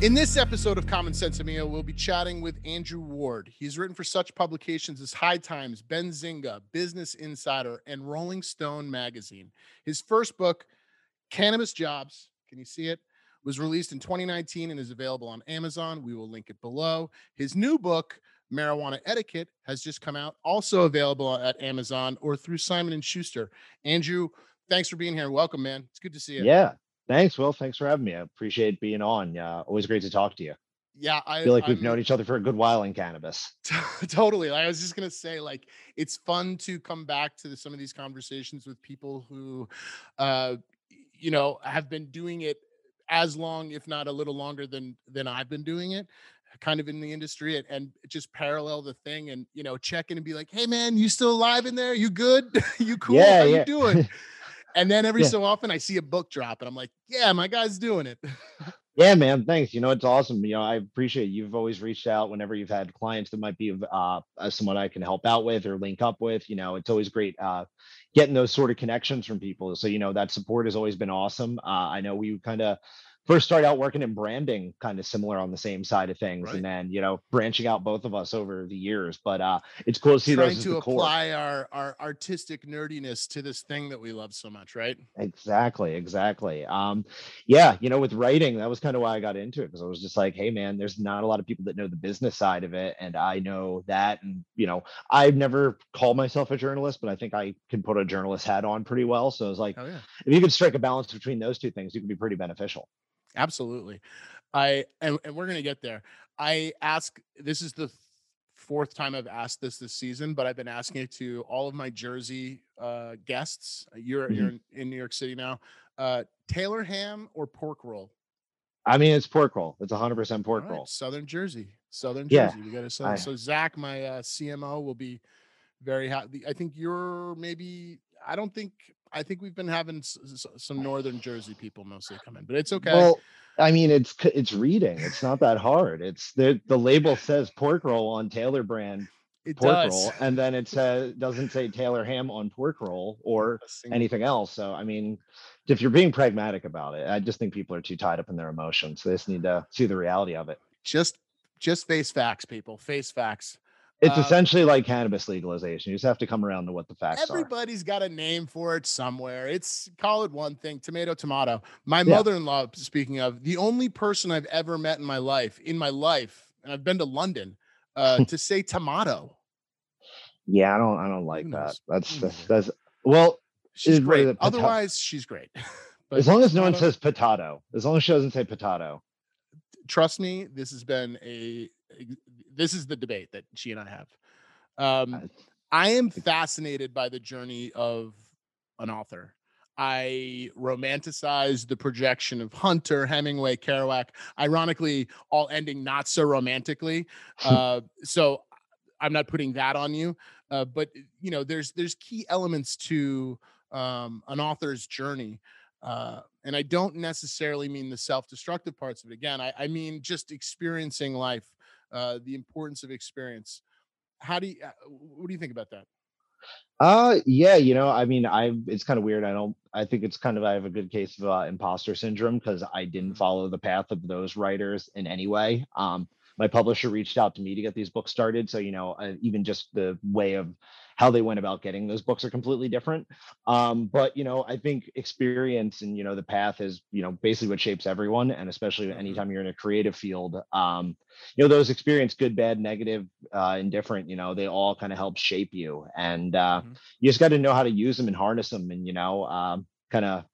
In this episode of Common Sense Emil, we'll be chatting with Andrew Ward. He's written for such publications as High Times, Benzinga, Business Insider, and Rolling Stone magazine. His first book, Cannabis Jobs, can you see it? Was released in 2019 and is available on Amazon. We will link it below. His new book, Marijuana Etiquette, has just come out, also available at Amazon or through Simon and Schuster. Andrew, thanks for being here. Welcome, man. It's good to see you. Yeah. Thanks, Will. Thanks for having me. I appreciate being on. Yeah, always great to talk to you. Yeah, I feel like we've known each other for a good while in cannabis. totally. I was just gonna say, like, it's fun to come back to some of these conversations with people who, uh, you know, have been doing it as long, if not a little longer than than I've been doing it, kind of in the industry, and, and just parallel the thing, and you know, check in and be like, "Hey, man, you still alive in there? You good? you cool? Yeah, How yeah. you doing?" And then every yeah. so often I see a book drop and I'm like, yeah, my guy's doing it. yeah, man. Thanks. You know, it's awesome. You know, I appreciate you've always reached out whenever you've had clients that might be uh, someone I can help out with or link up with. You know, it's always great uh, getting those sort of connections from people. So, you know, that support has always been awesome. Uh, I know we kind of first started out working in branding kind of similar on the same side of things right. and then you know branching out both of us over the years but uh it's cool to see trying those to apply our our artistic nerdiness to this thing that we love so much right exactly exactly um yeah you know with writing that was kind of why i got into it because i was just like hey man there's not a lot of people that know the business side of it and i know that and you know i've never called myself a journalist but i think i can put a journalist hat on pretty well so it's like oh, yeah. if you could strike a balance between those two things you could be pretty beneficial Absolutely. I and, and we're gonna get there. I ask this is the fourth time I've asked this this season, but I've been asking it to all of my Jersey uh, guests. You're mm-hmm. you're in, in, New York City now. Uh, Taylor ham or pork roll? I mean, it's pork roll. It's 100 percent pork right. roll. Southern Jersey, Southern Jersey. Yeah. We got to so, so Zach, my uh, CMO, will be very happy. I think you're maybe. I don't think I think we've been having s- some northern Jersey people mostly come in, but it's okay. Well, I mean, it's it's reading. It's not that hard. It's the the label says pork roll on Taylor brand it pork does. roll, and then it says doesn't say Taylor ham on pork roll or anything else. So I mean, if you're being pragmatic about it, I just think people are too tied up in their emotions. They just need to see the reality of it. Just just face facts, people. Face facts. It's um, essentially like cannabis legalization. You just have to come around to what the facts everybody's are. Everybody's got a name for it somewhere. It's call it one thing, tomato, tomato. My yeah. mother-in-law, speaking of, the only person I've ever met in my life, in my life, and I've been to London, uh, to say tomato. Yeah, I don't, I don't like that. That's, that's, that's well, she's great. Otherwise, she's great. as long as no one says potato, as long as she doesn't say potato. Trust me, this has been a this is the debate that she and I have. Um, I am fascinated by the journey of an author. I romanticize the projection of Hunter, Hemingway, Kerouac, ironically, all ending not so romantically. Uh, so I'm not putting that on you, uh, but you know, there's there's key elements to um, an author's journey. Uh, and I don't necessarily mean the self-destructive parts of it. Again, I, I mean just experiencing life uh, the importance of experience. How do you, uh, what do you think about that? Uh, yeah, you know, I mean, I it's kind of weird. I don't. I think it's kind of I have a good case of uh, imposter syndrome because I didn't mm-hmm. follow the path of those writers in any way. Um, my publisher reached out to me to get these books started, so you know, uh, even just the way of how they went about getting those books are completely different. Um, but you know, I think experience and you know the path is you know basically what shapes everyone, and especially mm-hmm. anytime you're in a creative field. Um, you know, those experience, good, bad, negative, uh, indifferent. You know, they all kind of help shape you, and uh, mm-hmm. you just got to know how to use them and harness them, and you know. Um, kind of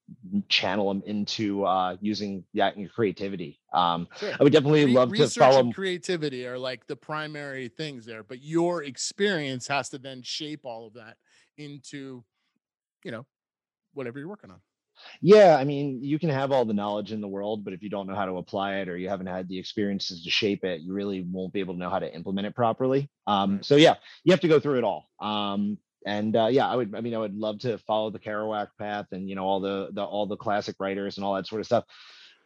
channel them into uh, using that your creativity. Um, sure. I would definitely Re- love to follow. creativity are like the primary things there, but your experience has to then shape all of that into, you know, whatever you're working on. Yeah, I mean, you can have all the knowledge in the world, but if you don't know how to apply it or you haven't had the experiences to shape it, you really won't be able to know how to implement it properly. Um, right. So yeah, you have to go through it all. Um, and uh, yeah, I would. I mean, I would love to follow the Kerouac path and you know all the the all the classic writers and all that sort of stuff.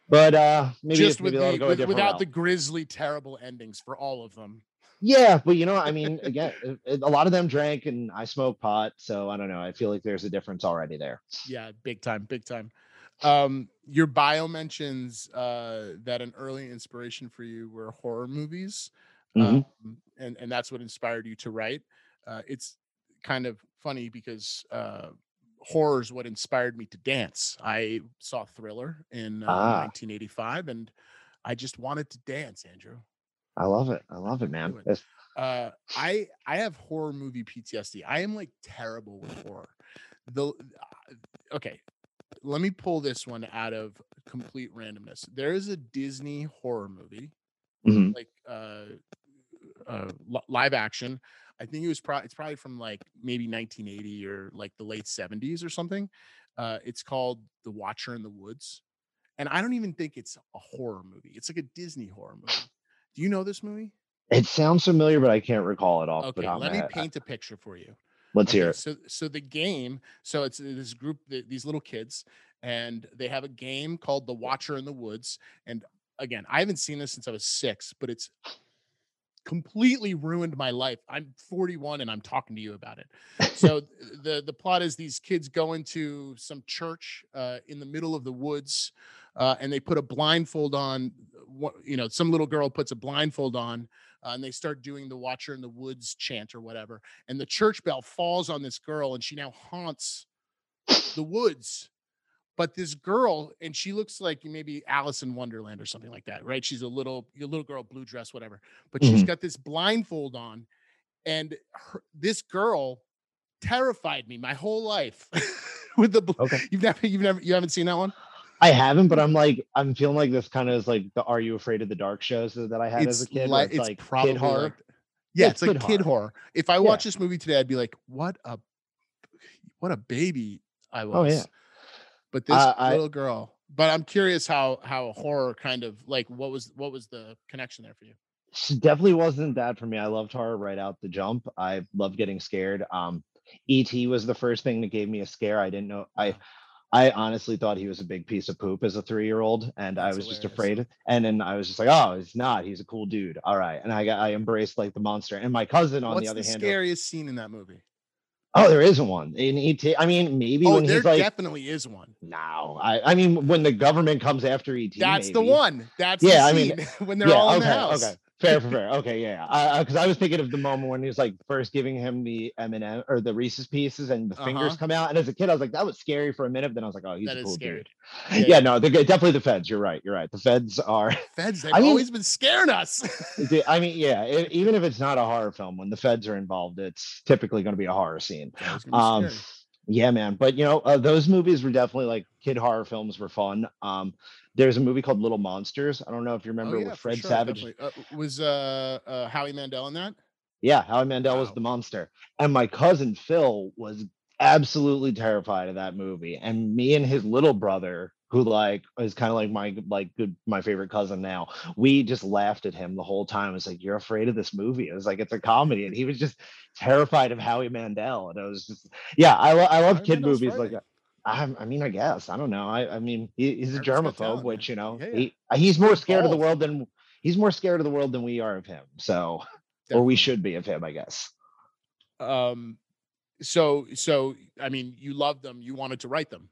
But uh, maybe just maybe with the, with, without route. the grisly, terrible endings for all of them. Yeah, but you know, I mean, again, a lot of them drank, and I smoke pot, so I don't know. I feel like there's a difference already there. Yeah, big time, big time. Um, your bio mentions uh, that an early inspiration for you were horror movies, Mhm. um, and and that's what inspired you to write. Uh, it's kind of funny because uh, horror is what inspired me to dance. I saw Thriller in uh, Ah. 1985, and I just wanted to dance, Andrew. I love it. I love it, man. Do it. It's- Uh, I I have horror movie PTSD. I am like terrible with horror. The uh, okay, let me pull this one out of complete randomness. There is a Disney horror movie, Mhm. like uh, uh li- live action. I think it was probably it's probably from like maybe 1980 or like the late 70s or something. Uh, it's called The Watcher in the Woods, and I don't even think it's a horror movie. It's like a Disney horror movie. Do you know this movie? It sounds familiar, but I can't recall it off Okay, let me head. paint a picture for you. Let's hear it. So, so the game, so it's uh, this group, th- these little kids, and they have a game called The Watcher in the Woods. And again, I haven't seen this since I was six, but it's completely ruined my life. I'm 41 and I'm talking to you about it. So the the plot is these kids go into some church uh, in the middle of the woods, uh, and they put a blindfold on. You know, some little girl puts a blindfold on, uh, and they start doing the Watcher in the Woods chant or whatever. And the church bell falls on this girl, and she now haunts the woods. But this girl, and she looks like maybe Alice in Wonderland or something like that, right? She's a little, a little girl, blue dress, whatever. But she's Mhm. got this blindfold on, and her, this girl terrified me my whole life. With the, Okay. you've never, you've never, you haven't seen that one? I haven't, but I'm like, I'm feeling like this kind of is like the Are You Afraid of the Dark shows that I had as a kid. like it's it's like probably kid horror. like- yeah, It's it's, like kid kid horror. horror. If I Yeah. watch this movie today, I'd be like, what a what a baby I was. Oh, yeah. But this I- I- little girl. But I'm curious how how horror kind of like what was what was the connection there for you? She definitely wasn't that for me. I loved horror right out the jump. I loved getting scared. Um, E.T. was the first thing that gave me a scare. I didn't know. I I honestly thought he was a big piece of poop as a three year old, and I That's was just afraid. And then I was just like, oh, he's not. He's a cool dude. All right. And I got I embraced like the monster. And my cousin on What's the the, other hand. scariest scene in that movie? Oh, there isn't one in E.T. I mean, maybe Oh, when there he's like, definitely is one. no. I I mean, when the government comes after E.T. That's the one. That's Yeah, the I mean, when they're yeah, all in okay, the house. Okay, fair, fair, fair. Okay, yeah, because I was thinking of the moment when he was like first giving him the M and M or the Reese's pieces, and the fingers Uh-huh. come out. And as a kid, I was like, that was scary for a minute. Then I was like, oh, he's That a cool dude. Yeah, Yeah, yeah. no, they're good. definitely the feds. You're right. You're right. The feds are. Feds, they've I mean- always been scaring us. I mean, yeah. e- even if it's not a horror film, when the feds are involved, it's typically going to be a horror scene. It's always gonna be scary. yeah, man. But you know, uh, those movies were definitely like kid horror films were fun. Um, there's a movie called Little Monsters. I don't know if you remember oh, yeah, with Fred sure, Savage. Uh, was uh, uh Howie Mandel in that? Yeah, Howie Mandel was the monster. And my cousin Phil was absolutely terrified of that movie. And me and his little brother, who like is kind of like my like good my favorite cousin now, we just laughed at him the whole time. It's like, You're afraid of this movie. It was like it's a comedy. And he was just terrified of Howie Mandel. And it was just yeah, I, lo- I love Howie kid Mandel's movies like that. I, I mean, I guess I don't know. I, I mean, he, he's a germaphobe, Talent, which you know, Yeah, yeah. he he's more scared of the world than he's more scared of the world than we are of him. So, or we should be of him, I guess. um so so i mean you loved them you wanted to write them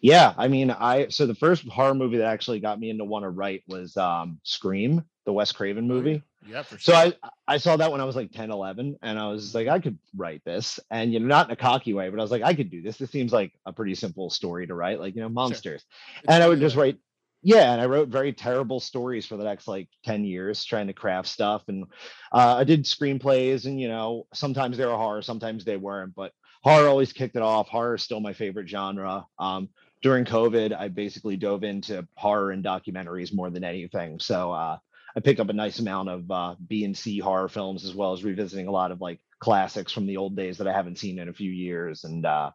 Yeah, I mean, I so the first horror movie that actually got me into want to write was um Scream, the Wes Craven Oh, yeah. movie. yeah for So I I saw that when I was like 10, 11, and I was like, I could write this. And you know, not in a cocky way, but I was like, I could do this. This seems like a pretty simple story to write, like you know, monsters. It's and I would just write yeah and i wrote very terrible stories for the next like 10 years trying to craft stuff and uh, i did screenplays and you know sometimes they were horror sometimes they weren't but horror always kicked it off. Horror is still my favorite genre. Um, during covid i basically dove into horror and documentaries more than anything. So uh, i picked up a nice amount of uh, b and c horror films as well as revisiting a lot of like classics from the old days that i haven't seen in a few years. And uh,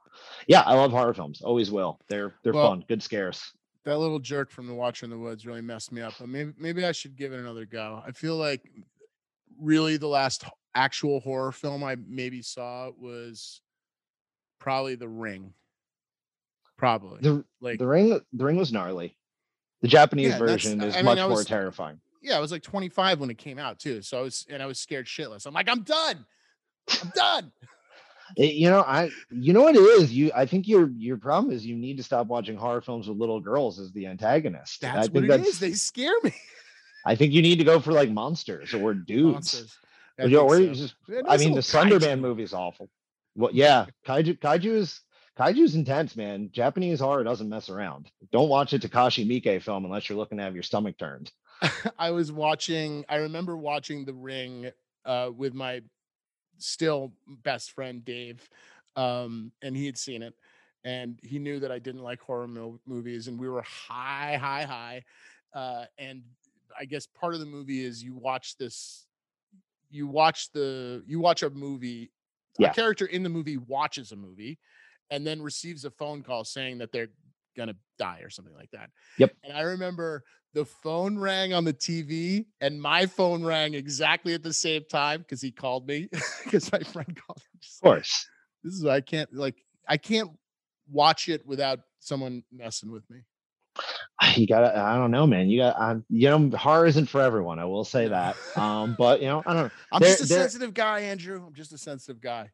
yeah i love horror films. Always will. They're they're Well, fun. Good scares. that little jerk from the watcher in the woods really messed me up but maybe maybe i should give it another go. I feel like really the last actual horror film i maybe saw was probably the ring probably the like the ring the ring was gnarly the japanese Yeah, version is I mean, much I more terrifying yeah i was like 25 when it came out too so i was and i was scared shitless i'm like i'm done i'm done It- eh, you know, I you know what it is. You I think your your problem is you need to stop watching horror films with little girls as the antagonist. I That's think what it is. They scare me. I think you need to go for like monsters or dudes. Monsters. I Or, or so. just I mean, the little Slender movie is awful. Well, yeah, kaiju, kaiju is kaiju's intense, man. Japanese horror doesn't mess around. Don't watch a Takashi Miike film unless you're looking to have your stomach turned. I was watching. I remember watching The Ring uh, with my still best friend Dave, um, and he had seen it, and he knew that I didn't like horror mo- movies, and we were high, high, high, uh, and I guess part of the movie is you watch this, you watch the, you watch a movie. Yeah. A character in the movie watches a movie, and then receives a phone call saying that they're gonna die or something like that. Yep. And I remember the phone rang on the TV and my phone rang exactly at the same time because he called me because my friend called. Just Of like, course. This is I can't like I can't watch it without someone messing with me. You gotta, I don't know, man. You got, um, you know, horror isn't for everyone. I will say that. Um, but you know, I don't know. I'm There- just a sensitive guy, Andrew. I'm just a sensitive guy.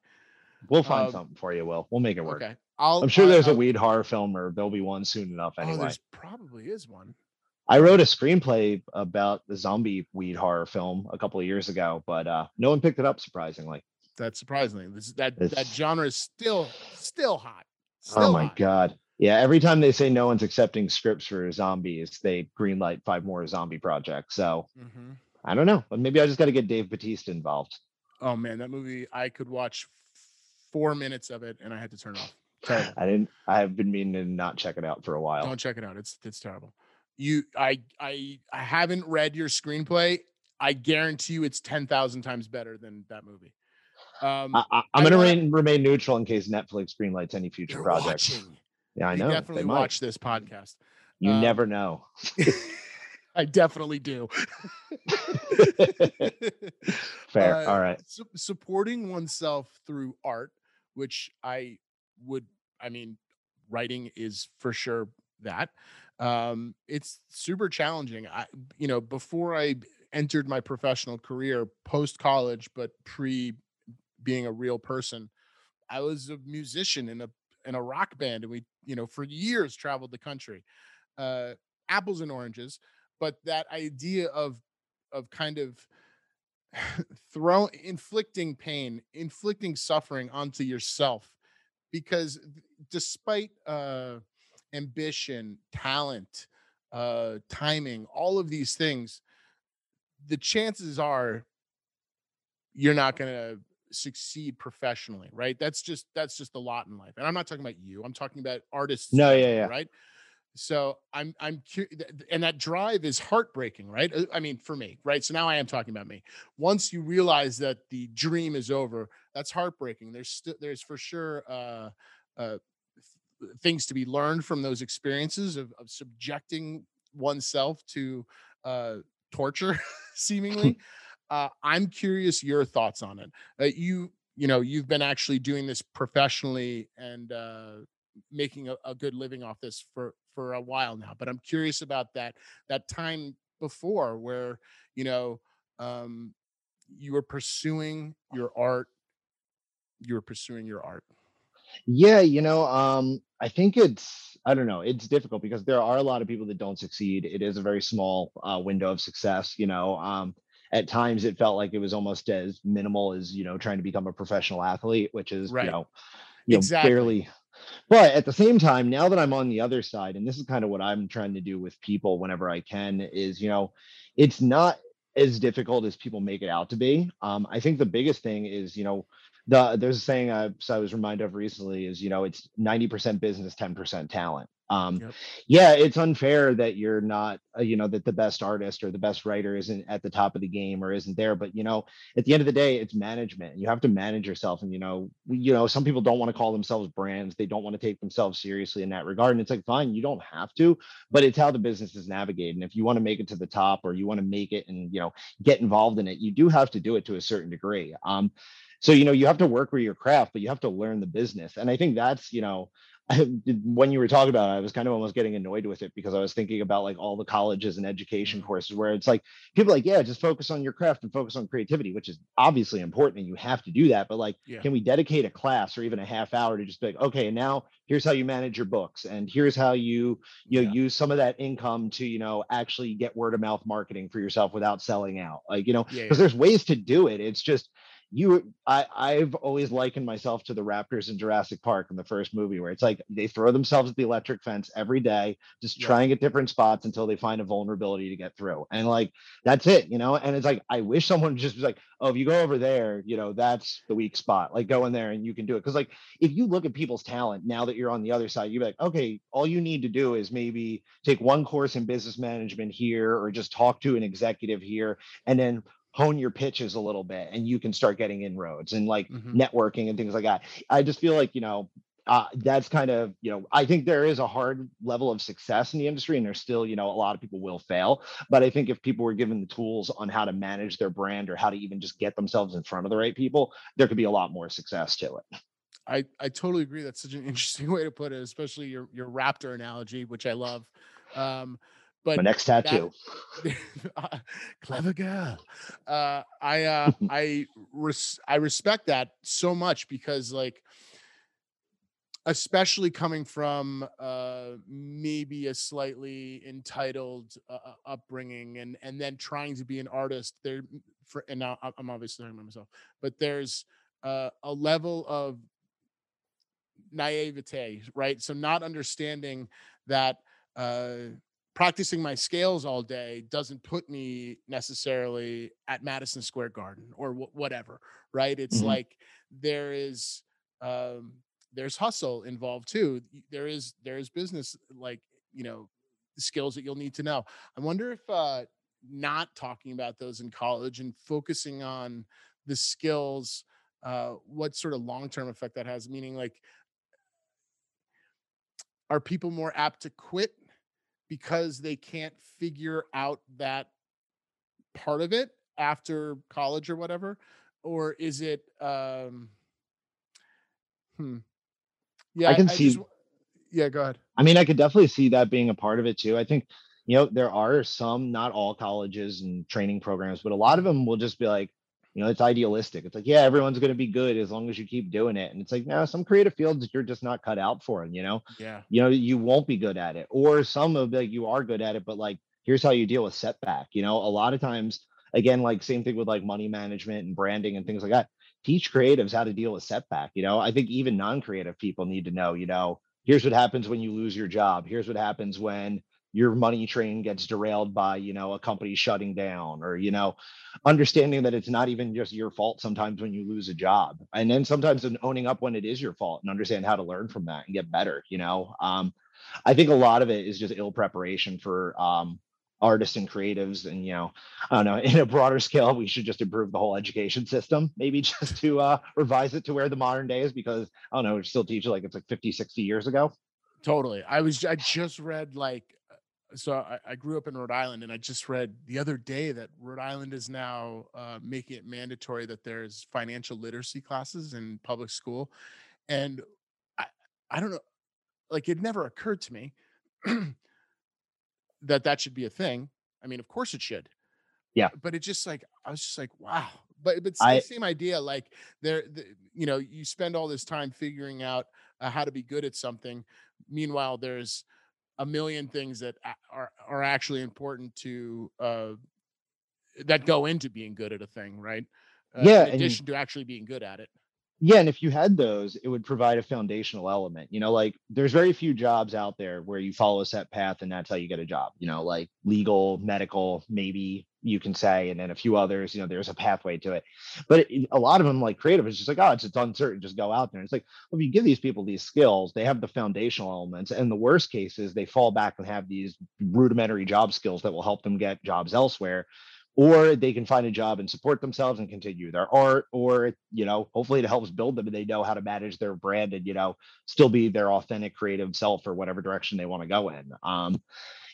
We'll find Um, something for you. Will we'll make it work. Okay. I'll I'm sure I- there's a weed horror film, or there'll be one soon enough. Oh, Anyway, there's probably is one. I wrote a screenplay about the zombie weed horror film a couple of years ago, but uh, no one picked it up. Surprisingly. That's surprisingly. This that that genre is still still hot. Still oh my hot. god. Yeah, every time they say no one's accepting scripts for zombies, they greenlight five more zombie projects. So Mhm. I don't know, but maybe I just got to get Dave Bautista involved. Oh man, that movie I could watch four minutes of it and I had to turn it off. Terrible. I didn't. I have been meaning to not check it out for a while. Don't check it out. It's it's terrible. You I I I haven't read your screenplay. I guarantee you it's ten thousand times better than that movie. Um I, I'm going to remain, remain neutral in case Netflix greenlights any future projects. watching. Yeah, I know. definitely watch this podcast. You um, never know. I definitely do. Fair. Uh, All right. su- supporting oneself through art, which I would, I mean, writing is for sure that. Um, it's super challenging. I, you know, before I entered my professional career post college, but pre being a real person, I was a musician in a in a rock band, and we, you know, for years traveled the country. Uh, apples and oranges, but that idea of of kind of throw inflicting pain inflicting suffering onto yourself because despite uh ambition talent uh timing all of these things the chances are you're not going to succeed professionally right? That's just that's just a lot in life and i'm not talking about you i'm talking about artists No, yeah, yeah. right? So i'm i'm cu- th- th- and that drive is heartbreaking right? Uh, i mean for me right? So now i am talking about me. Once you realize that the dream is over that's heartbreaking. There's still there's for sure uh uh things to be learned from those experiences of, of subjecting oneself to uh torture seemingly uh i'm curious your thoughts on it uh, you you know you've been actually doing this professionally and uh making a, a good living off this for for a while now but i'm curious about that that time before where you know um you were pursuing your art you were pursuing your art Yeah, you know, um, I think it's I don't know, it's difficult because there are a lot of people that don't succeed. It is a very small uh, window of success, you know. Um, at times it felt like it was almost as minimal as, you know, trying to become a professional athlete, which is, Right. you know, you Exactly. know, barely but at the same time, now that I'm on the other side, and this is kind of what I'm trying to do with people whenever I can, is you know, it's not as difficult as people make it out to be. Um, I think the biggest thing is, you know, the there's a saying I, so I was reminded of recently is, you know, it's 90% business, 10% talent. Um, Yep. yeah, it's unfair that you're not, uh, you know, that the best artist or the best writer isn't at the top of the game or isn't there. But you know, at the end of the day, it's management. You have to manage yourself, and you know, you know, some people don't want to call themselves brands. They don't want to take themselves seriously in that regard. And it's like, fine, you don't have to, but it's how the business is navigated. And if you want to make it to the top or you want to make it and you know get involved in it, you do have to do it to a certain degree. Um, so you know you have to work with your craft but you have to learn the business and i think that's you know when you were talking about it, I was kind of almost getting annoyed with it because I was thinking about like all the colleges and education mm-hmm. courses where it's like people like, yeah, just focus on your craft and focus on creativity, which is obviously important and you have to do that. But like, yeah. can we dedicate a class or even a half hour to just be like, okay, now here's how you manage your books and here's how you you know yeah. use some of that income to you know actually get word of mouth marketing for yourself without selling out like you know because yeah, there's ways to do it it's just you I I've always likened myself to the Raptors in Jurassic Park in the first movie where it's like they throw themselves at the electric fence every day, just yeah. trying at different spots until they find a vulnerability to get through. And like that's it, you know. And it's like I wish someone just was like, oh, if you go over there, you know, that's the weak spot. Like go in there and you can do it. Because like if you look at people's talent now that you're on the other side, you're like, okay, all you need to do is maybe take one course in business management here, or just talk to an executive here, and then hone your pitches a little bit and you can start getting inroads and like mm-hmm. networking and things like that. I just feel like, you know, uh, that's kind of, you know, I think there is a hard level of success in the industry and there's still, you know, a lot of people will fail. But I think if people were given the tools on how to manage their brand or how to even just get themselves in front of the right people, there could be a lot more success to it. I, I totally agree. That's such an interesting way to put it, especially your, your raptor analogy, which I love. Um, but my next tattoo. That, clever girl. Uh, I uh, I res- I respect that so much because like especially coming from uh, maybe a slightly entitled uh, uh upbringing and and then trying to be an artist there for and now I'm obviously talking about myself but there's uh, a level of naivete right so not understanding that uh, practicing my scales all day doesn't put me necessarily at Madison Square Garden or wh- whatever, right? It's mm-hmm. like there is um there's hustle involved too. There is there is business like, you know, skills that you'll need to know. I wonder if uh not talking about those in college and focusing on the skills uh what sort of long-term effect that has meaning like are people more apt to quit because they can't figure out that part of it after college or whatever or is it um hmm. Yeah i can I, see I just, yeah go ahead. I mean i could definitely see that being a part of it too. I think you know there are some not all colleges and training programs but a lot of them will just be like you know, it's idealistic. It's like, yeah, everyone's going to be good as long as you keep doing it. And it's like, now some creative fields you're just not cut out for, and you know, yeah, you know, you won't be good at it. Or some of like you are good at it, but like, here's how you deal with setback. You know, a lot of times, again, like same thing with like money management and branding and things like that. Teach creatives how to deal with setback. You know, I think even non-creative people need to know, you know, here's what happens when you lose your job. Here's what happens when your money train gets derailed by you know a company shutting down or you know understanding that it's not even just your fault sometimes when you lose a job. And then sometimes owning up when it is your fault and understand how to learn from that and get better you know? Um, i think a lot of it is just ill preparation for um, artists and creatives and you know i don't know in a broader scale we should just improve the whole education system maybe just to uh, revise it to where the modern day is because i don't know we still teach it like it's like 50 60 years ago. Totally. I was i just read like so I, I, grew up in Rhode Island, and I just read the other day that Rhode Island is now uh, making it mandatory that there's financial literacy classes in public school, and I I don't know, like it never occurred to me that that should be a thing. I mean, of course it should. Yeah, but it just like I was just like, wow. But but I, the same idea. Like there, the, you know, you spend all this time figuring out uh, how to be good at something. Meanwhile, there's a million things that are are actually important to uh, that go into being good at a thing, right? Uh, yeah. In addition to actually being good at it. Yeah, and if you had those, it would provide a foundational element. You know, like there's very few jobs out there where you follow a set path and that's how you get a job. You know, like legal, medical, maybe you can say, and then a few others. You know, there's a pathway to it. But it, a lot of them, like creative, is just like, oh, it's it's uncertain. Just go out there. And it's like, well, if you give these people these skills, they have the foundational elements. And the worst case is they fall back and have these rudimentary job skills that will help them get jobs elsewhere or they can find a job and support themselves and continue their art or you know hopefully it helps build them and they know how to manage their brand and you know still be their authentic creative self or whatever direction they want to go in um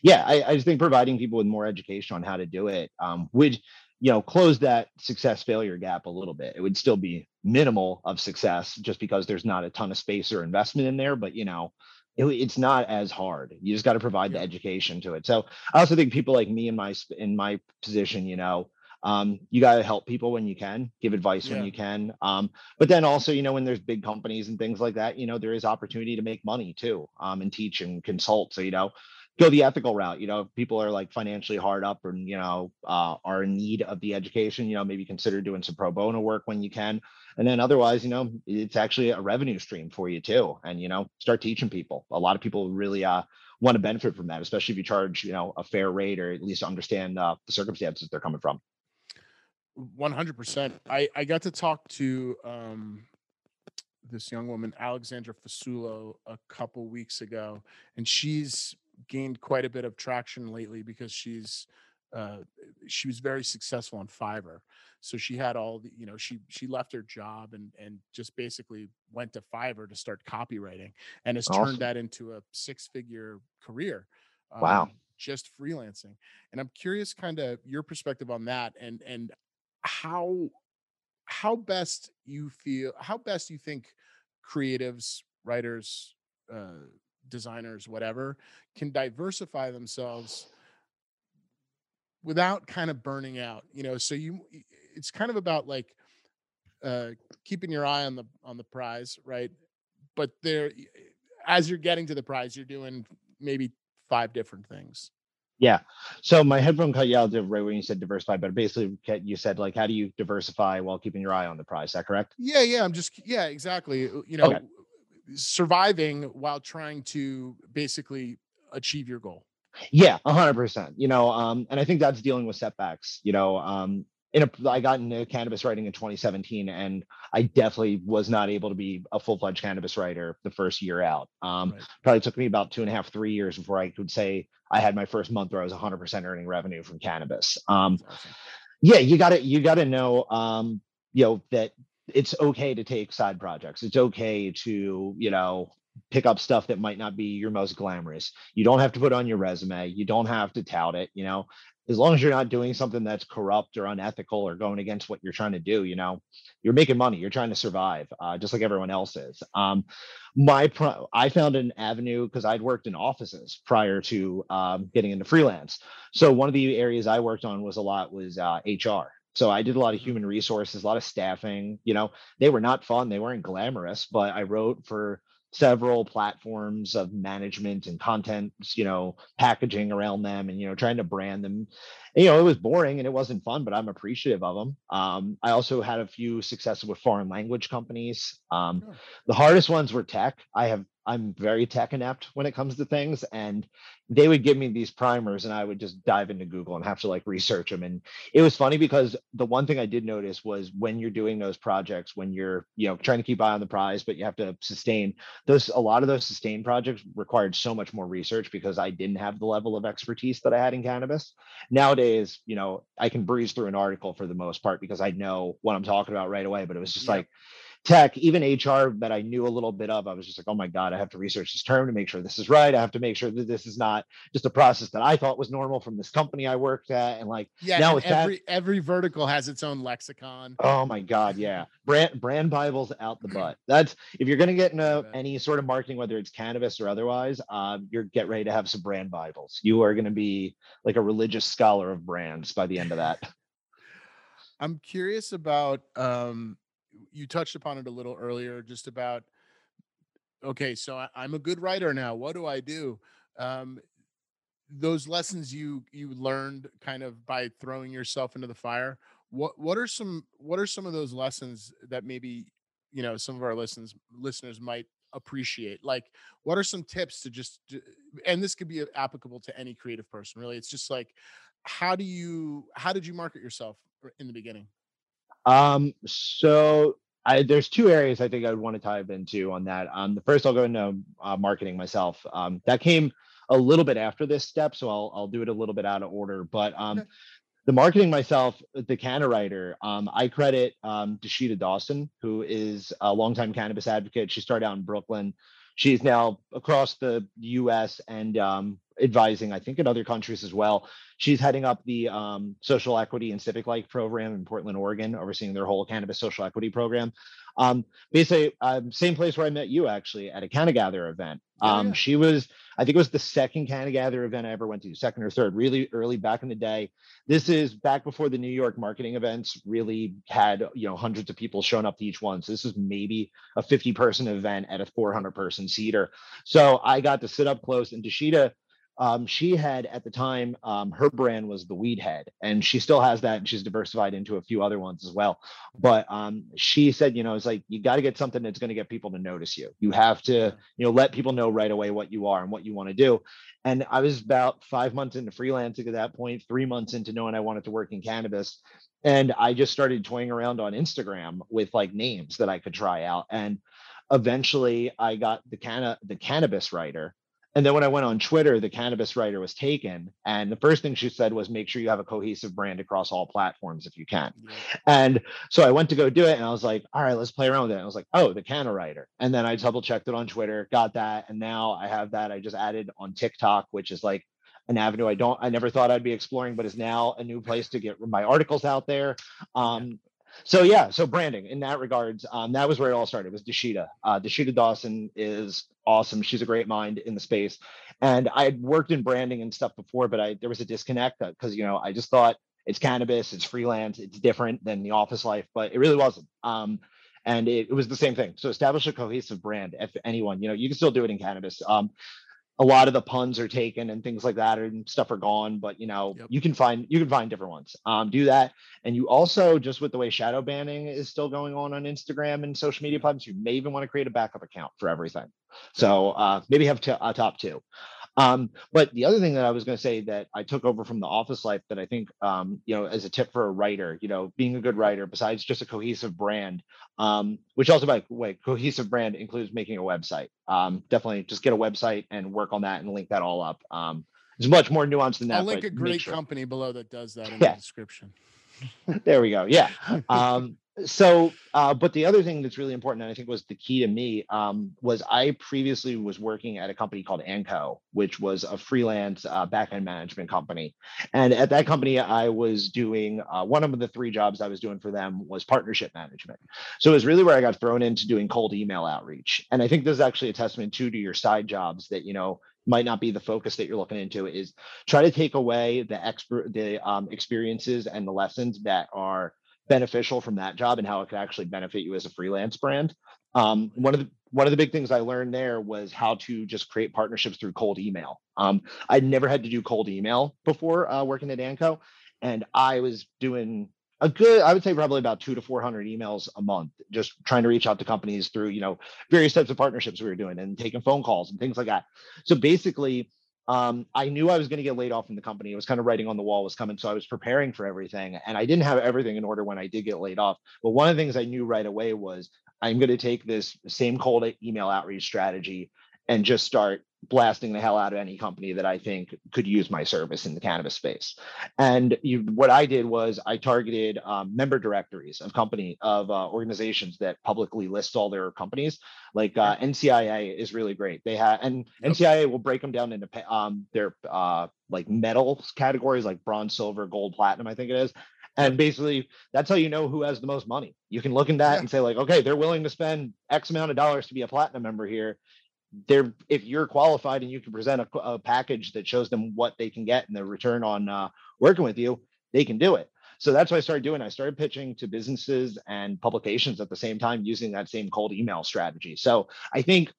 yeah I, I just think providing people with more education on how to do it um which you know, close that success failure gap a little bit. It would still be minimal of success just because there's not a ton of space or investment in there, but you know, it, it's not as hard. You just got to provide the education to it. So I also think people like me in my in my position, you know, um, you got to help people when you can, give advice yeah. when you can. Um, but then also, you know, when there's big companies and things like that, you know, there is opportunity to make money too, um, and teach and consult. So, you know, go the ethical route. You know, people are like financially hard up and, you know, uh, are in need of the education, you know, maybe consider doing some pro bono work when you can. And then otherwise, you know, it's actually a revenue stream for you too. And, you know, start teaching people. A lot of people really, uh, want to benefit from that, especially if you charge, you know, a fair rate or at least understand uh, the circumstances they're coming from. 100%. I, I got to talk to um, this young woman, Alexandra Fasulo, a couple weeks ago, and she's gained quite a bit of traction lately because she's uh, she was very successful on Fiverr. So she had all the, you know, she she left her job and and just basically went to Fiverr to start copywriting and has awesome. turned that into a six figure career. Um, wow. Just freelancing. And I'm curious kind of your perspective on that and and how how best you feel how best you think creatives writers uh, designers whatever can diversify themselves without kind of burning out you know so you it's kind of about like uh keeping your eye on the on the prize right but there as you're getting to the prize you're doing maybe five different things yeah. So my headphone cut you out right when you said diversify, but basically you said like, how do you diversify while keeping your eye on the prize? Is that correct? Yeah, yeah. I'm just yeah, exactly. You know, okay. Surviving while trying to basically achieve your goal. Yeah, a hundred percent. You know, um, and I think that's dealing with setbacks. You know, um, in a, I got into cannabis writing in 2017, and I definitely was not able to be a full fledged cannabis writer the first year out. Um, right. Probably took me about two and a half, three years before I could say I had my first month where I was 100% earning revenue from cannabis. Um, awesome. Yeah, you got to you got to know, um, you know, that it's okay to take side projects. It's okay to you know pick up stuff that might not be your most glamorous. You don't have to put on your resume. You don't have to tout it. You know, as long as you're not doing something that's corrupt or unethical or going against what you're trying to do, you know, you're making money, you're trying to survive, uh, just like everyone else is. Um, my pro- I found an avenue because I'd worked in offices prior to um, getting into freelance. So one of the areas I worked on was a lot was uh, HR. So I did a lot of mm-hmm. human resources, a lot of staffing. You know, they were not fun, they weren't glamorous, but I wrote for several platforms of management and content, you know, packaging around them and, you know, trying to brand them. You know, it was boring and it wasn't fun, but I'm appreciative of them. Um, I also had a few successes with foreign language companies. Um, sure. The hardest ones were tech. I have I'm very tech inept when it comes to things. And they would give me these primers and I would just dive into Google and have to like research them. And it was funny because the one thing I did notice was when you're doing those projects, when you're, you know, trying to keep eye on the prize, but you have to sustain those, a lot of those sustain projects required so much more research because I didn't have the level of expertise that I had in cannabis. Nowadays, you know, I can breeze through an article for the most part because I know what I'm talking about right away, but it was just yeah. like, tech, even HR that I knew a little bit of, I was just like, oh my God, I have to research this term to make sure this is right. I have to make sure that this is not just a process that I thought was normal from this company I worked at. And like, yeah, now with every, that, every vertical has its own lexicon. Oh my God. Yeah. Brand, brand Bibles out the butt. That's if you're going to get into any sort of marketing, whether it's cannabis or otherwise, um, you're get ready to have some brand Bibles. You are going to be like a religious scholar of brands by the end of that. I'm curious about um you touched upon it a little earlier, just about okay, so I, am a good writer now. What do I do? Um, those lessons you you learned kind of by throwing yourself into the fire. What what are some what are some of those lessons that maybe you know some of our listeners listeners might appreciate like what are some tips to just and this could be applicable to any creative person really it's just like how do you how did you market yourself in the beginning um so I, there's two areas I think I would want to dive into on that. Um, the first, I'll go into uh, marketing myself. Um, that came a little bit after this step, so I'll I'll do it a little bit out of order. But um, okay. the marketing myself, the canna writer, um, I credit um, Dasheeda Dawson, who is a longtime cannabis advocate. She started out in Brooklyn. She's now across the U.S. and um, advising, I think, in other countries as well. She's heading up the um, social equity and civic life program in Portland, Oregon, overseeing their whole cannabis social equity program. Um, basically, um, same place where I met you actually at a CannaGather event. Um, yeah. She was, I think it was the second CannaGather event I ever went to, second or third, really early back in the day. This is back before the New York marketing events really had, you know, hundreds of people showing up to each one. So this is maybe a 50 person event at a 400 person seater. So I got to sit up close and Dasheeda um, she had at the time um, her brand was the weed head and she still has that and she's diversified into a few other ones as well. But um, she said you know it's like you got to get something that's going to get people to notice you. You have to you know let people know right away what you are and what you want to do. And i was about five months into freelancing at that point three months into knowing i wanted to work in cannabis and i just started toying around on instagram with like names that i could try out and eventually i got the canna the cannabis writer and then when I went on Twitter, the cannabis writer was taken. And the first thing she said was make sure you have a cohesive brand across all platforms if you can. And so I went to go do it and I was like, all right, let's play around with it. And I was like, oh, the canna writer. And then I double checked it on Twitter, got that. And now I have that. I just added on TikTok, which is like an avenue I don't, I never thought I'd be exploring, but is now a new place to get my articles out there. Um, so yeah, so branding in that regards, um, that was where it all started. Was Dasheeda. Uh, Dasheeda Dawson is awesome. She's a great mind in the space, and I had worked in branding and stuff before, but I there was a disconnect because uh, you know I just thought it's cannabis, it's freelance, it's different than the office life, but it really wasn't. Um, and it, it, was the same thing. So establish a cohesive brand. If anyone, you know, you can still do it in cannabis. Um, a lot of the puns are taken and things like that and stuff are gone but you know yep. you can find you can find different ones um, do that. And you also just with the way shadow banning is still going on on instagram and social media platforms you may even want to create a backup account for everything. So uh, maybe have a top two um, but the other thing that I was going to say that I took over from the office life that I think, um, you know, as a tip for a writer, you know, being a good writer, besides just a cohesive brand, um, which also by the way, cohesive brand includes making a website. Um, definitely just get a website and work on that and link that all up. Um, it's much more nuanced than that. I'll link a great sure. company below that does that in yeah. the description. there we go. Yeah. Um, so uh, but the other thing that's really important and i think was the key to me um, was i previously was working at a company called AND.CO which was a freelance uh, backend management company. And at that company i was doing uh, one of the three jobs i was doing for them was partnership management. So it was really where i got thrown into doing cold email outreach. And i think this is actually a testament too to your side jobs that you know might not be the focus that you're looking into is try to take away the expert the um, experiences and the lessons that are beneficial from that job and how it could actually benefit you as a freelance brand. Um, one of the one of the big things I learned there was how to just create partnerships through cold email. Um, I'd never had to do cold email before uh, working at AND.CO, and I was doing a good, I would say probably about two to four hundred emails a month, just trying to reach out to companies through you know various types of partnerships we were doing and taking phone calls and things like that. So basically, um, I knew I was going to get laid off from the company. It was kind of writing on the wall was coming. So I was preparing for everything. And I didn't have everything in order when I did get laid off. But one of the things I knew right away was I'm going to take this same cold email outreach strategy and just start blasting the hell out of any company that I think could use my service in the cannabis space. And you, what I did was I targeted um, member directories of company of uh, organizations that publicly list all their companies. Like uh, NCIA is really great. They have and NCIA will break them down into um, their uh, like metals categories, like bronze, silver, gold, platinum. I think it is. And basically, that's how you know who has the most money. You can look in that yeah. and say, like, okay, they're willing to spend X amount of dollars to be a platinum member here they're if you're qualified and you can present a, a, package that shows them what they can get and the return on uh, working with you, they can do it. So that's what I started doing. I started pitching to businesses and publications at the same time using that same cold email strategy. So I think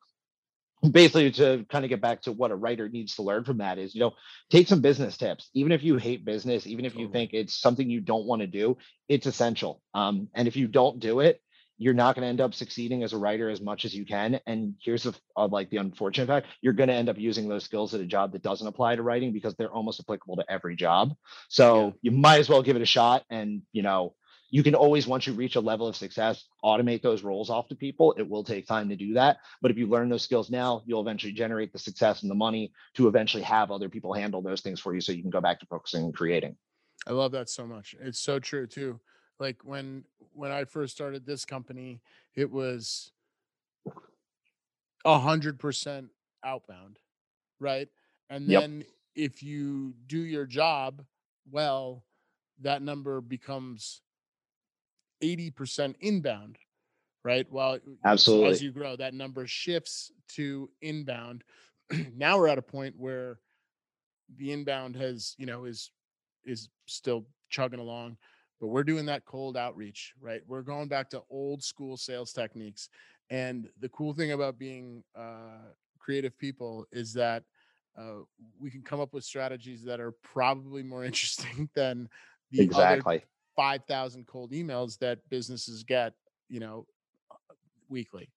basically to kind of get back to what a writer needs to learn from that is you know take some business tips even if you hate business even if you think it's something you don't want to do it's essential um, and if you don't do it you're not going to end up succeeding as a writer as much as you can. And here's the uh, like the unfortunate fact: you're going to end up using those skills at a job that doesn't apply to writing because they're almost applicable to every job. So yeah. you might as well give it a shot. And you know, you can always once you reach a level of success, automate those roles off to people. It will take time to do that, but if you learn those skills now, you'll eventually generate the success and the money to eventually have other people handle those things for you, so you can go back to focusing and creating. I love that so much. It's so true too like when when I first started this company, it was a hundred percent outbound, right? And Yep. then if you do your job well, that number becomes 80% inbound, right? Well, so as you grow, that number shifts to inbound. now we're at a point where the inbound has, you know, is is still chugging along, but we're doing that cold outreach, right? We're going back to old school sales techniques. And the cool thing about being uh, creative people is that uh, we can come up with strategies that are probably more interesting than the Exactly. 5,000 cold emails that businesses get, you know, weekly.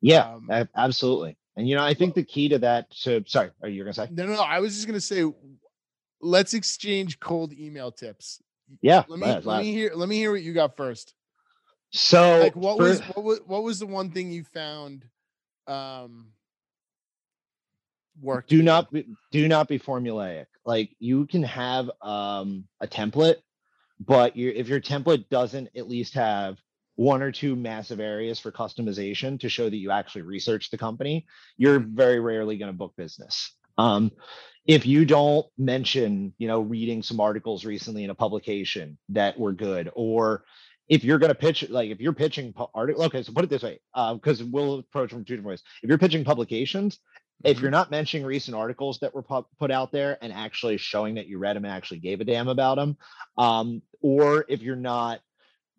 Yeah, Um, absolutely. And you know, I think the key to that. So, sorry, are you gonna say? no, no, no. I was just gonna say, let's exchange cold email tips. Yeah. Let me let- let me hear let me hear what you got first. So, Like, what for, was what was what was the one thing you found um worked do not be, do not be formulaic. Like you can have um a template, but you if your template doesn't at least have one or two massive areas for customization to show that you actually research the company, you're Mhm. very rarely going to book business. Um, if you don't mention, you know, reading some articles recently in a publication that were good, or if you're going to pitch, like if you're pitching article, okay, so put it this way, because we'll approach from two different ways. If you're pitching publications, if Mhm. you're not mentioning recent articles that were pu- put out there and actually showing that you read them and actually gave a damn about them, um, or if you're not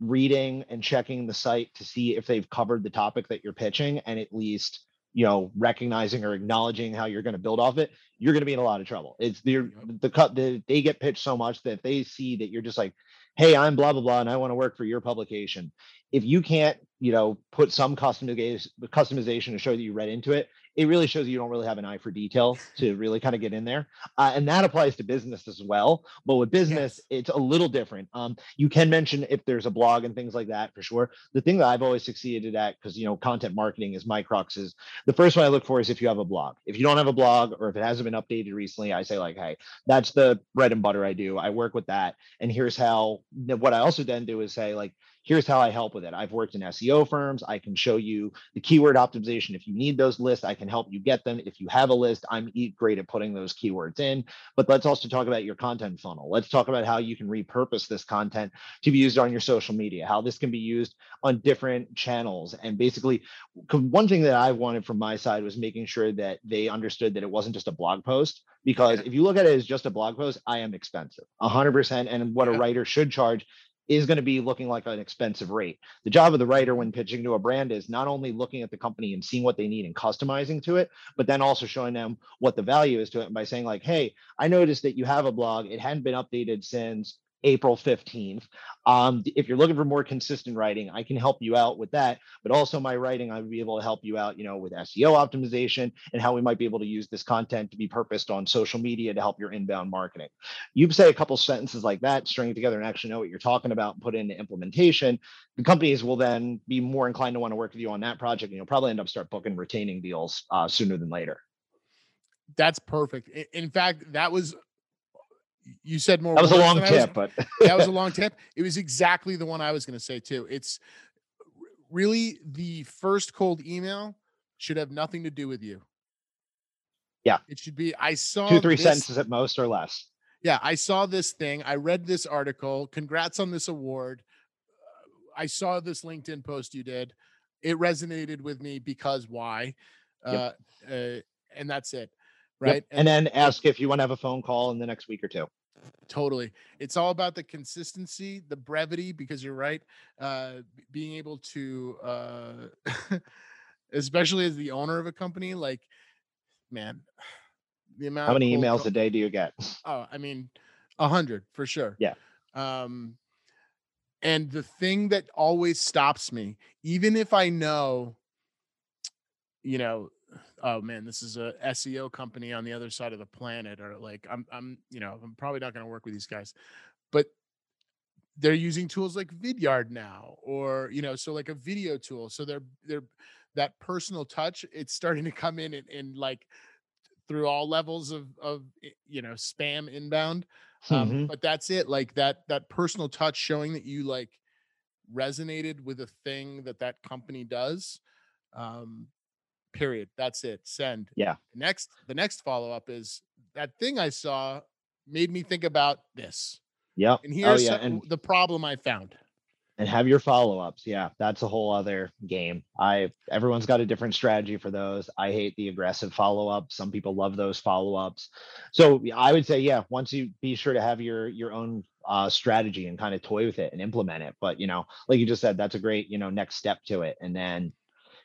reading and checking the site to see if they've covered the topic that you're pitching and at least you know recognizing or acknowledging how you're going to build off it you're going to be in a lot of trouble. It's the the cut the, they get pitched so much that if they see that you're just like hey i'm blah blah blah and i want to work for your publication if you can't you know put some customization customization to show that you read into it it really shows you don't really have an eye for detail to really kind of get in there. Uh, and that applies to business as well but with business Yes. it's a little different. Um, you can mention if there's a blog and things like that for sure. The thing that i've always succeeded at because you know content marketing is my crux is the first one i look for is if you have a blog. If you don't have a blog or if it hasn't been updated recently i say like hey that's the bread and butter i do. I work with that and here's how what i also then do is say like here's how i help with it. I've worked in seo firms. I can show you the keyword optimization. If you need those lists i can help you get them. If you have a list i'm great at putting those keywords in. But let's also talk about your content funnel. Let's talk about how you can repurpose this content to be used on your social media how this can be used on different channels. And basically, one thing that i wanted from my side was making sure that they understood that it wasn't just a blog post. Because if you look at it as just a blog post i am expensive 100% and what a writer should charge is going to be looking like an expensive rate. The job of the writer when pitching to a brand is not only looking at the company and seeing what they need and customizing to it, but then also showing them what the value is to it and by saying like, "Hey, I noticed that you have a blog. It hadn't been updated since April 15th. Um, if you're looking for more consistent writing, I can help you out with that. But also my writing, I would be able to help you out, you know, with SEO optimization and how we might be able to use this content to be purposed on social media to help your inbound marketing. You say a couple sentences like that, string it together and actually know what you're talking about and put into implementation. The companies will then be more inclined to want to work with you on that project. And you'll probably end up start booking retaining deals uh, sooner than later. That's perfect. In fact, that was you said more That was a long I was tip, but that was a long tip. It was exactly the one I was going to say too. It's really the first cold email should have nothing to do with you. Yeah. It should be I saw two, three this, sentences at most or less. Yeah, I saw this thing. I read this article. Congrats on this award. Uh, I saw this LinkedIn post you did. It resonated with me because why? Yep. Uh, uh, and that's it. Yep. Right. And then ask if you want to have a phone call in the next week or two. Totally. It's all about the consistency, the brevity, because you're right. Uh, being able to, uh, especially as the owner of a company, like, man, the amount How many emails a day do you get? Oh, I mean, a hundred for sure. Yeah. Um, and the thing that always stops me, even if I know, you know, oh man, this is a SEO company on the other side of the planet, or like I'm, I'm, you know, I'm probably not going to work with these guys, but they're using tools like Vidyard now, or you know, so like a video tool. So they're they're that personal touch. It's starting to come in and, and like through all levels of of you know spam inbound um Mhm. but that's it like that that personal touch showing that you like resonated with a thing that that company does um period that's it send Yeah. next the next follow up is that thing I saw made me think about this. Yep. And Oh here's yeah, some- and the problem I found. and have your follow-ups. Yeah, that's a whole other game. I everyone's got a different strategy for those. I hate the aggressive follow-ups. Some people love those follow-ups. So I would say, yeah, once you be sure to have your your own uh strategy and kind of toy with it and implement it. But you know, like you just said, that's a great, you know, next step to it. And then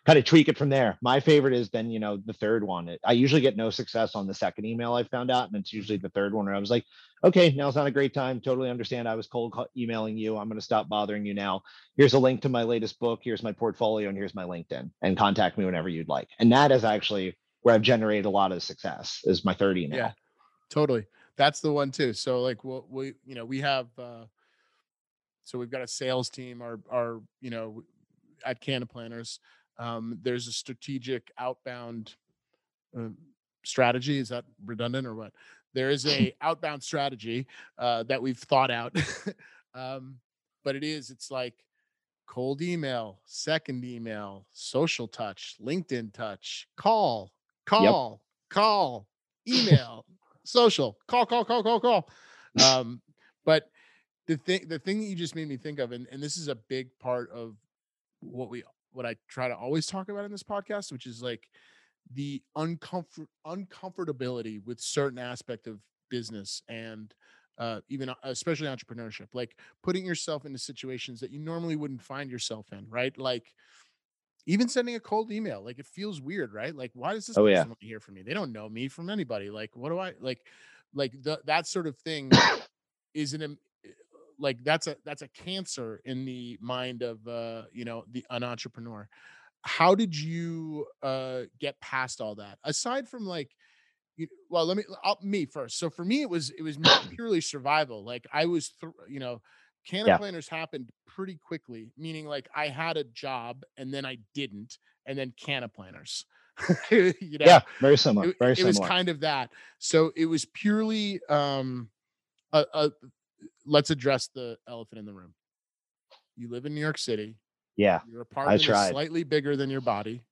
kind of tweak it from there. My favorite is then, you know, the third one. I usually get no success on the second email I found out, and it's usually the third one where I was like, okay, now's not a great time. Totally understand. I was cold emailing you. I'm going to stop bothering you now. Here's a link to my latest book. Here's my portfolio, and here's my LinkedIn. And contact me whenever you'd like. And that is actually where I've generated a lot of success. Is my third email. Yeah. Totally. That's the one too. So like we'll, we you know, we have uh so we've got a sales team our our you know at Canna Planners. Um there's a strategic outbound uh, strategy is that redundant or what? There is a outbound strategy uh that we've thought out. um but it is it's like cold email, second email, social touch, LinkedIn touch, call, call, call, email, social, call, call, call, call, call. Um, but the thing, the thing that you just made me think of, and, and this is a big part of what we, what I try to always talk about in this podcast, which is like the uncomfort, uncomfortability with certain aspect of business and uh, even uh, especially entrepreneurship, like putting yourself into situations that you normally wouldn't find yourself in, right? Like even sending a cold email, like it feels weird, right? Like, why does this Oh, person yeah. want to hear from me? They don't know me from anybody. Like, what do I like? Like the, that sort of thing is an like that's a that's a cancer in the mind of uh you know the an entrepreneur. How did you uh get past all that? Aside from like you, well let me I'll, me first so for me it was it was purely survival like i was thr you know can Yeah. planners happened pretty quickly meaning like i had a job and then i didn't and then Canna Planners you know Yeah, very similar. it, very it was similar. kind of that so it was purely um a, a let's address the elephant in the room you live in new york city yeah. your apartment is slightly bigger than your body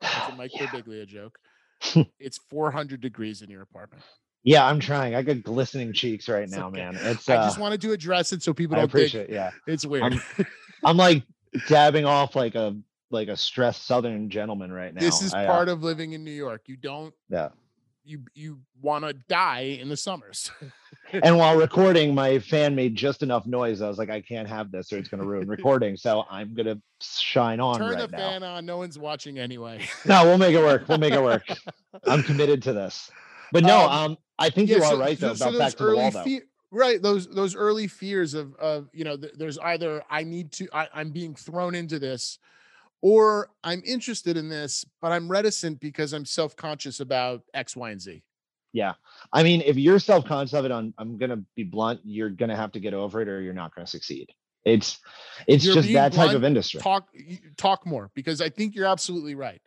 that's a mike Yeah. Joke it's 400 degrees in your apartment Yeah, I'm trying. I got glistening cheeks right It's now, okay. man. It's I uh, just wanted to address it so people I don't think appreciate. Yeah, it's weird. I'm like dabbing off like a like a stressed Southern gentleman right now. this is I, uh, part of living in New York. You don't yeah. You you want to die in the summers. And while recording, my fan made just enough noise. I was like, I can't have this, or it's going to ruin recording. So I'm gonna shine on Turn right the now. fan on. No one's watching anyway. No, we'll make it work. We'll make it work. I'm committed to this. But no, Um, um, I think you are right though so about back to the wall though. fe- right those those early fears of of you know th- there's either I need to I, I'm being thrown into this or I'm interested in this but I'm reticent because I'm self-conscious about X, Y, and Z. Yeah. I mean, if you're self-conscious of it on, I'm gonna be blunt, you're gonna have to get over it or you're not gonna succeed. It's it's You're just that type of industry. Talk talk more because I think you're absolutely right.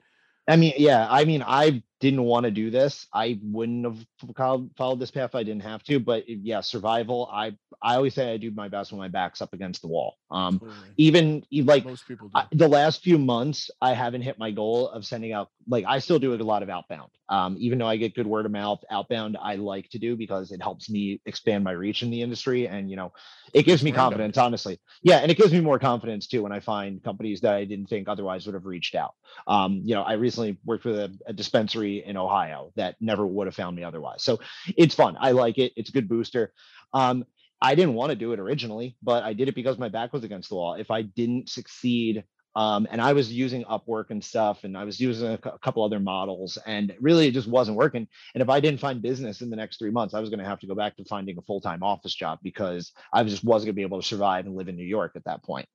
I mean, yeah, I mean, I didn't want to do this. I wouldn't have followed, this path if I didn't have to. But yeah, survival. I I always say I do my best when my back's up against the wall. Um, even like Most people do. I, the last few months, I haven't hit my goal of sending out. Like I still do a lot of outbound. Um, even though I get good word of mouth, outbound I like to do because it helps me expand my reach in the industry, and you know, it gives me confidence. Honestly, yeah, and it gives me more confidence too when I find companies that I didn't think otherwise would have reached out. Um, you know, I recently worked with a, a dispensary in Ohio that never would have found me otherwise. So it's fun. I like it. It's a good booster. Um, I didn't want to do it originally, but I did it because my back was against the wall. If I didn't succeed, um, and I was using Upwork and stuff, and I was using a, a couple other models, and really it just wasn't working. And if I didn't find business in the next three months, I was going to have to go back to finding a full time office job because I just wasn't going to be able to survive and live in New York at that point.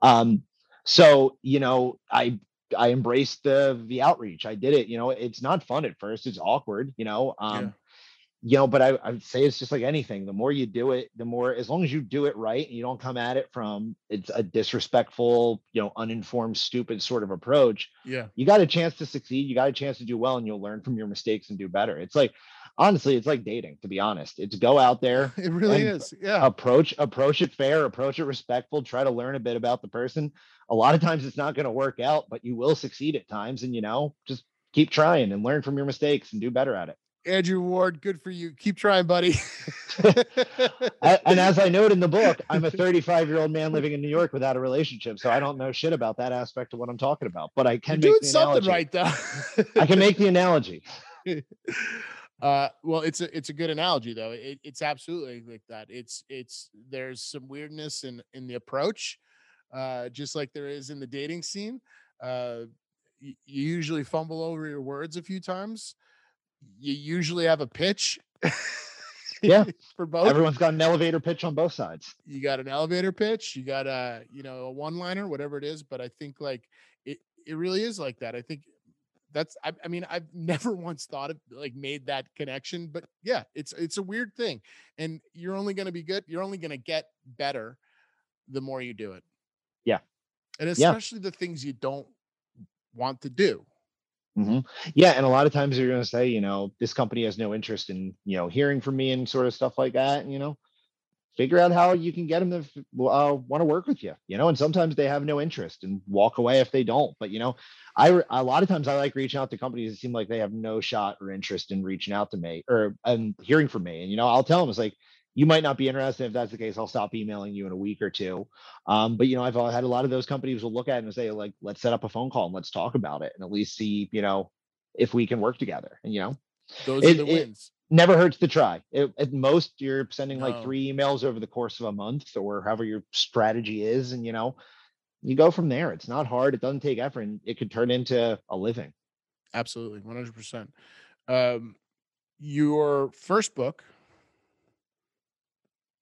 Um, so you know, I I embraced the the outreach. I did it. You know, it's not fun at first. It's awkward. You know, um, Yeah. you know, but I, I would say it's just like anything. The more you do it, the more, as long as you do it right and you don't come at it from it's a disrespectful, you know, uninformed, stupid sort of approach, yeah. you got a chance to succeed. You got a chance to do well and you'll learn from your mistakes and do better. It's like, honestly, it's like dating, to be honest. It's go out there, It really is. Yeah. approach, approach it fair, approach it respectful, try to learn a bit about the person. A lot of times it's not going to work out, but you will succeed at times. And, you know, just keep trying and learn from your mistakes and do better at it. Andrew Ward, good for you. Keep trying, buddy. and as I note in the book, I'm a 35 year old man living in New York without a relationship, so I don't know shit about that aspect of what I'm talking about. But I can You're make doing something analogy. right though. I can make the analogy. uh well it's a it's a good analogy though it, it's absolutely like that it's it's there's some weirdness in in the approach uh just like there is in the dating scene uh you, usually fumble over your words a few times you usually have a pitch Yeah. for both Everyone's got an elevator pitch on both sides. you got an elevator pitch you got a you know a one liner whatever it is but i think like it it really is like that i think that's I, I mean i've never once thought of like made that connection but yeah it's it's a weird thing and you're only going to be good you're only going to get better the more you do it Yeah. and Yeah. especially the things you don't want to do Mhm. Yeah, and a lot of times you're going to say, you know, this company has no interest in, you know, hearing from me and sort of stuff like that. And, you know, figure out how you can get them to uh, want to work with you. You know, and sometimes they have no interest and walk away if they don't. But you know, I a lot of times I like reaching out to companies that seem like they have no shot or interest in reaching out to me or and hearing from me. And you know, I'll tell them it's like you might not be interested. If that's the case, I'll stop emailing you in a week or two. Um, but you know, I've uh, had a lot of those companies will look at it and say, like, let's set up a phone call and let's talk about it and at least see, you know, if we can work together. And you know, those It- are the wins never hurts to try. It, at most, you're sending like three emails over the course of a month or however your strategy is, and you know, you go from there. It's not hard. It doesn't take effort, and it could turn into a living. absolutely 100% um your first book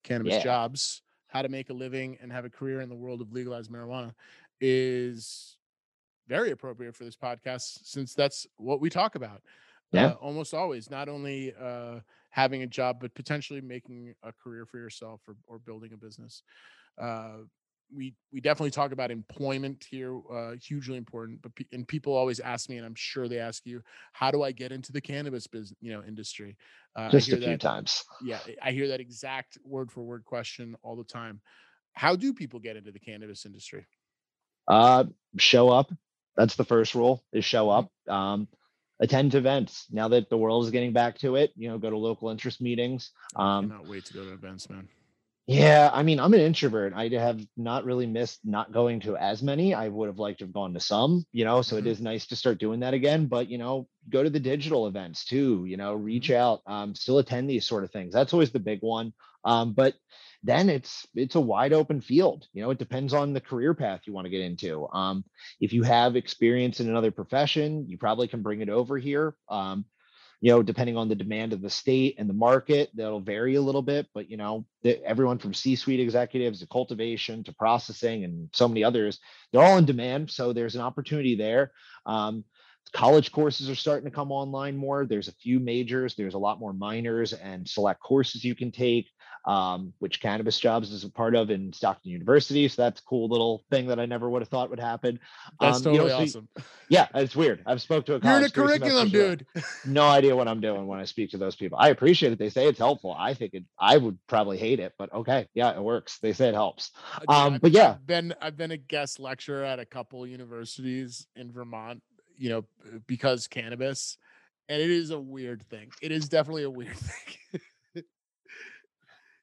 cannabis Yeah. jobs how to make a living and have a career in the world of legalized marijuana is very appropriate for this podcast since that's what we talk about Yeah. uh, almost always not only uh having a job but potentially making a career for yourself or, or building a business uh we we definitely talk about employment here uh hugely important but pe- and people always ask me and i'm sure they ask you how do i get into the cannabis business you know industry uh, Just I a few that times. yeah i hear that exact word for word question all the time how do people get into the cannabis industry Uh, show up. That's the first rule: is show Mhm. up. Um, attend events. Now that the world is getting back to it, you know, go to local interest meetings. i Um, cannot wait to go to events man Yeah, I mean, I'm an introvert. I have not really missed not going to as many. I would have liked to have gone to some, you know, so it Mhm. is nice to start doing that again. But, you know, go to the digital events too, you know, reach out, um, still attend these sort of things. That's always the big one. Um, but then it's it's a wide open field. You know, it depends on the career path you want to get into. Um, if you have experience in another profession, you probably can bring it over here. Um, you know, depending on the demand of the state and the market, that'll vary a little bit. But you know, the, everyone from C-suite executives to cultivation to processing and so many others, they're all in demand. So there's an opportunity there. Um, college courses are starting to come online more. There's a few majors. There's a lot more minors and select courses you can take, um, which cannabis jobs is a part of in Stockton University. So that's a cool little thing that I never would have thought would happen. that's Um, you know, totally so y- awesome Yeah, it's weird. I've spoke to a you're in a curriculum dude no idea what I'm doing when I speak to those people. I appreciate it. They say it's helpful. I think it, I would probably hate it, but okay. Yeah, it works. They say it helps. Uh, Um, I've- but yeah. I've been I've been a guest lecturer at a couple universities in Vermont, you know, because cannabis, and it is a weird thing. It is definitely a weird thing.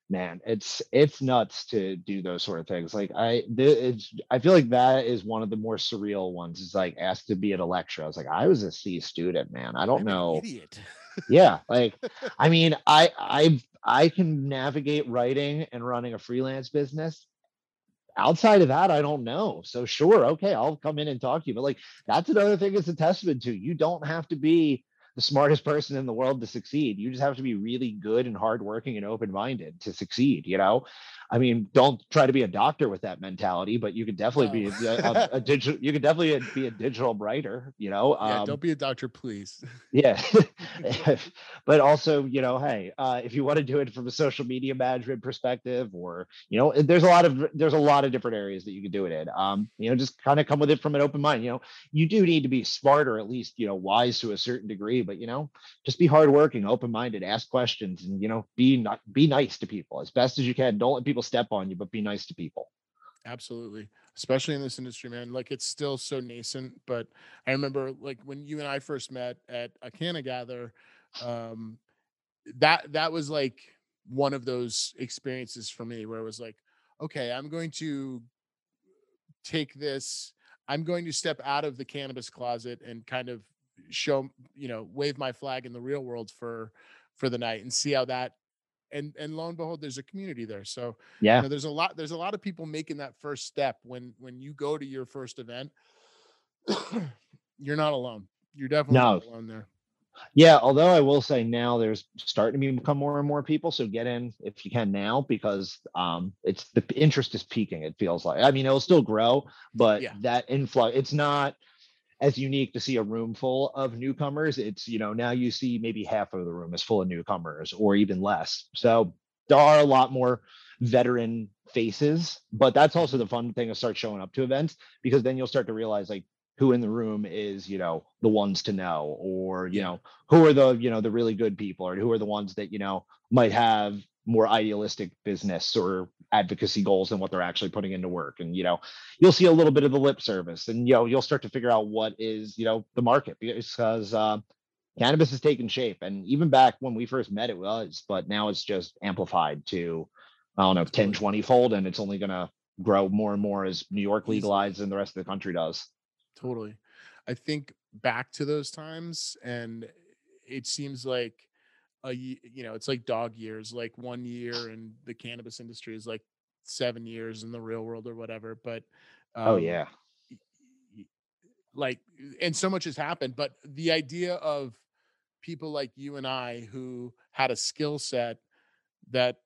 Man, it's it's nuts to do those sort of things. Like I, it's I feel like that is one of the more surreal ones. It's like asked to be at a lecture. I was like, I was a C student, man. I don't I'm know. yeah like i mean i i i can navigate writing and running a freelance business outside of that i don't know so sure okay i'll come in and talk to you but like that's another thing it's a testament to you don't have to be the smartest person in the world to succeed. You just have to be really good and hardworking and open-minded to succeed you know? I mean don't try to be a doctor with that mentality but you could definitely be a, a, a digital you could definitely be a digital writer you know? Yeah, um, don't be a doctor, please. yeah. But also you know hey uh, if you want to do it from a social media management perspective or you know there's a lot of there's a lot of different areas that you can do it in. Um you know just kind of come with it from an open mind you know? You do need to be smart or at least you know wise to a certain degree but you know just be hardworking open-minded ask questions and you know be not be nice to people as best as you can don't let people step on you but be nice to people Absolutely. Especially in this industry, man. Like it's still so nascent. But I remember like when you and I first met at a Canna Gather, um, that that was like one of those experiences for me where it was like, okay, I'm going to take this. I'm going to step out of the cannabis closet and kind of show, you know, wave my flag in the real world for for the night and see how that and and lo and behold there's a community there. So yeah. you know, there's a lot there's a lot of people making that first step when when you go to your first event you're not alone. You're definitely no. not alone there. Yeah although i will say now there's starting to become more and more people so get in if you can now because um it's the interest is peaking it feels like. I mean it'll still grow but Yeah. that influx it's not as unique to see a room full of newcomers. It's, you know, now you see maybe half of the room is full of newcomers or even less. So there are a lot more veteran faces, but that's also the fun thing to start showing up to events because then you'll start to realize like who in the room is, you know, the ones to know or, you know, who are the, you know, the really good people or who are the ones that, you know, might have more idealistic business or advocacy goals than what they're actually putting into work. And, you know, you'll see a little bit of the lip service and, you know, you'll start to figure out what is, you know, the market because uh, cannabis is taking shape. And even back when we first met, it was, but now it's just amplified to, I don't know, 10, Totally. 20 fold. And it's only going to grow more and more as New York legalizes and the rest of the country does. totally i think back to those times and it seems like a you know it's like dog years like one year in the cannabis industry is like seven years in the real world or whatever but oh, um, yeah. y- y- like and so much has happened but the idea of people like you and i who had a skill set that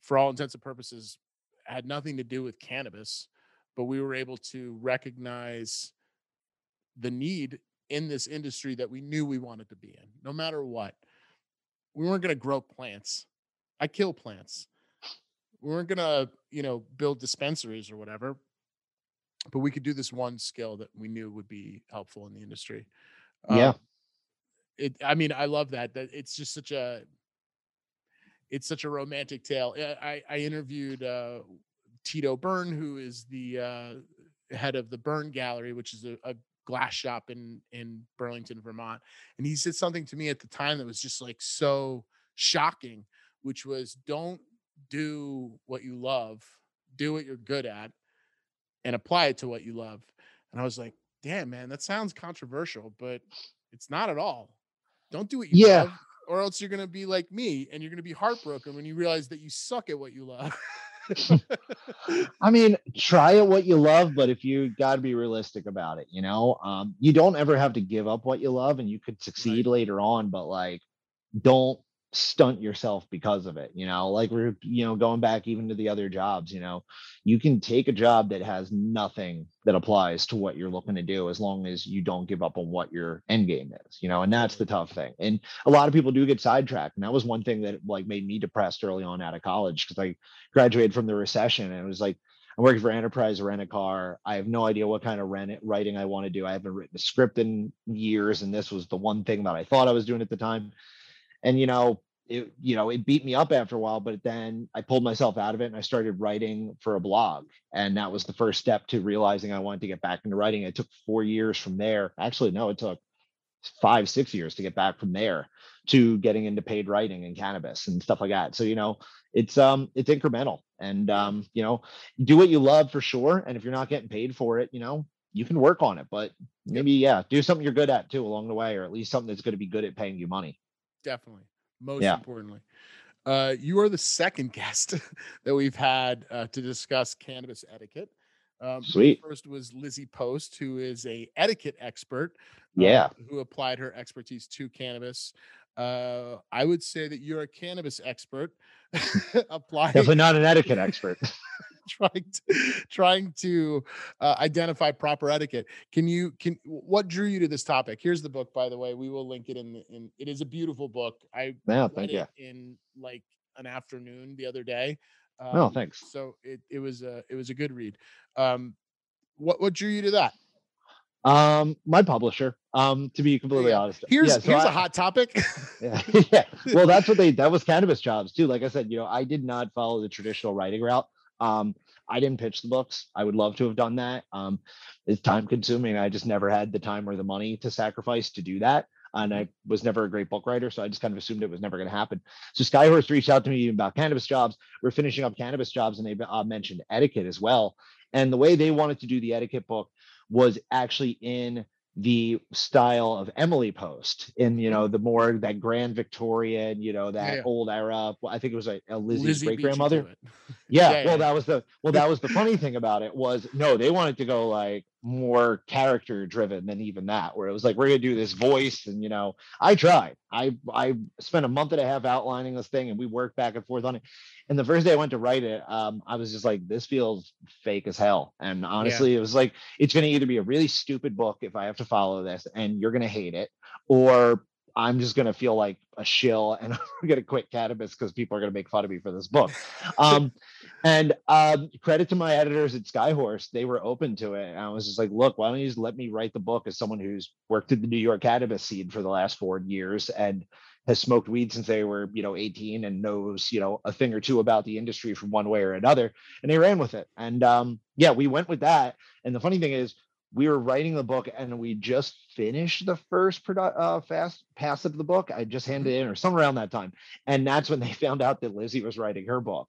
for all intents and purposes had nothing to do with cannabis but we were able to recognize the need in this industry that we knew we wanted to be in no matter what we weren't going to grow plants. I kill plants. We weren't going to you know build dispensaries or whatever but we could do this one skill that we knew would be helpful in the industry. Yeah. Um, it i mean i love that that it's just such a it's such a romantic tale. Uh, i i interviewed uh tito byrne who is the uh head of the byrne gallery which is a, a glass shop in in burlington vermont and he said something to me at the time that was just like so shocking which was don't do what you love do what you're good at and apply it to what you love. And i was like damn man that sounds controversial but it's not at all. Don't do what you Yeah. love or else you're going to be like me and you're going to be heartbroken when you realize that you suck at what you love I mean, try it what you love, but if you got to be realistic about it, you know, um, you don't ever have to give up what you love and you could succeed later on, but like, don't stunt yourself because of it, you know, like we're, you know, going back even to the other jobs, you know, you can take a job that has nothing that applies to what you're looking to do as long as you don't give up on what your end game is, you know, and that's the tough thing. And a lot of people do get sidetracked. And that was one thing that like made me depressed early on out of college because I graduated from the recession and it was like I'm working for Enterprise Rent a Car. I have no idea what kind of rent writing I want to do. I haven't written a script in years, and this was the one thing that I thought I was doing at the time. And you know, it you know it beat me up after a while, but then I pulled myself out of it and I started writing for a blog, and that was the first step to realizing I wanted to get back into writing. It took four years from there. Actually, no, it took five six years to get back from there to getting into paid writing and cannabis and stuff like that. So you know, it's um it's incremental and um you know do what you love for sure and if you're not getting paid for it you know you can work on it but maybe yeah do something you're good at too along the way or at least something that's going to be good at paying you money definitely most Yeah. importantly uh you are the second guest that we've had uh, to discuss cannabis etiquette um, Sweet. first was lizzie post who is a etiquette expert yeah uh, who applied her expertise to cannabis uh i would say that you're a cannabis expert applying definitely not an etiquette expert trying to, trying to uh, identify proper etiquette. Can you can what drew you to this topic? Here's the book, by the way. We will link it in. the- in it is a beautiful book. I yeah read thank it you in like an afternoon the other day. no Um, thanks So it it was a it was a good read. Um, what what drew you to that? Um my publisher um to be completely go. honest Here's yeah, so here's a I- hot topic. yeah, yeah. Well, that's what they that was cannabis jobs too. Like I said, you know, I did not follow the traditional writing route. Um, I didn't pitch the books. I would love to have done that. Um, it's time consuming. I just never had the time or the money to sacrifice to do that. and I was never a great book writer, so I just kind of assumed it was never going to happen. So Skyhorse reached out to me about cannabis jobs. We're finishing up cannabis jobs, and they uh, mentioned etiquette as well. And the way they wanted to do the etiquette book was actually in the style of Emily Post in you know the more that grand Victorian, you know that yeah. old era. Well, I think it was a, a Lizzie's Lizzie great grandmother. yeah, yeah, well, yeah. that was the well, that was the funny thing about it was no, they wanted to go like more character driven than even that where it was like we're gonna do this voice and you know i tried. I i spent a month and a half outlining this thing and we worked back and forth on it. And the first day i went to write it um i was just like this feels fake as hell. And honestly yeah. it was like it's gonna either be a really stupid book if i have to follow this and you're gonna hate it or I'm just gonna feel like a shill and I'm gonna quit cannabis because people are gonna make fun of me for this book. Um, and um, credit to my editors at Skyhorse, they were open to it. And I was just like, look, why don't you just let me write the book as someone who's worked in the New York cannabis scene for the last four years and has smoked weed since they were, you know, 18 and knows, you know, a thing or two about the industry from one way or another. And they ran with it. And um, yeah, we went with that. And the funny thing is, we were writing the book and we just finished the first produ- uh, fast pass of the book. I just handed in or somewhere around that time. And that's when they found out that Lizzie was writing her book.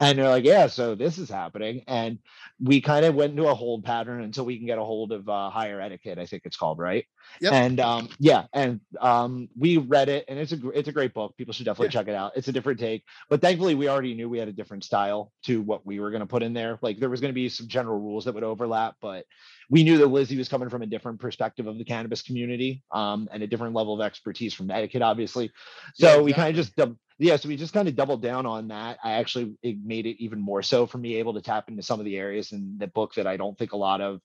And they're like, yeah, so this is happening. And we kind of went into a hold pattern until we can get a hold of uh, higher etiquette, I think it's called, right? Yep. And um, yeah, and um, we read it, and it's a it's a great book. People should definitely yeah. check it out. It's a different take, but thankfully we already knew we had a different style to what we were going to put in there. Like there was going to be some general rules that would overlap, but we knew that Lizzie was coming from a different perspective of the cannabis community um, and a different level of expertise from etiquette, obviously. So yeah, exactly. we kind of just yeah, so we just kind of doubled down on that. I actually it made it even more so for me able to tap into some of the areas in the book that I don't think a lot of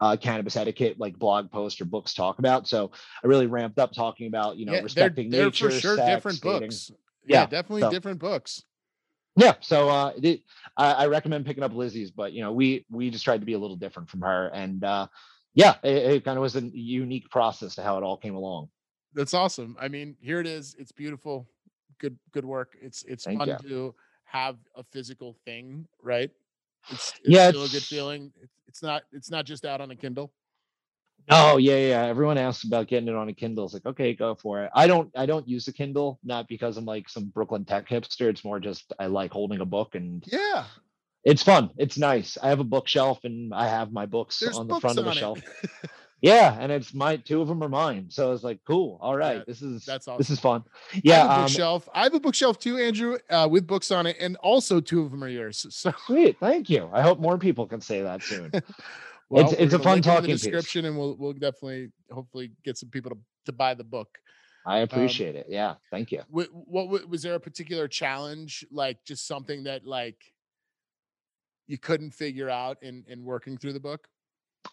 uh, cannabis etiquette like blog posts or books talk about. So I really ramped up talking about you know yeah, respecting they're, they're nature, for sure sex, different books. Yeah, yeah definitely so, different books. Yeah, so uh, it, I, I, recommend picking up Lizzie's, but you know we we just tried to be a little different from her, and uh, yeah, it, it kind of was a unique process to how it all came along. That's awesome. I mean, here it is. It's beautiful good good work. It's it's Thank fun you. to have a physical thing, right? It's, it's yeah, still it's, a good feeling. It's, it's not it's not just out on a Kindle. Oh yeah, yeah. Everyone asks about getting it on a Kindle. It's like, okay, go for it. I don't I don't use a Kindle, not because I'm like some Brooklyn tech hipster. It's more just I like holding a book and yeah. It's fun. It's nice. I have a bookshelf and I have my books There's on the front of the shelf. Yeah, and it's my two of them are mine. So it's like, cool. All right, yeah, this is that's awesome. This is fun. Yeah, I bookshelf. Um, I have a bookshelf too, Andrew, uh, with books on it, and also two of them are yours. So sweet. Thank you. I hope more people can say that soon. well, it's it's a fun talking description, piece. and we'll we'll definitely hopefully get some people to to buy the book. I um, appreciate um, it. Yeah, thank you. What, what was there a particular challenge, like just something that like you couldn't figure out in in working through the book?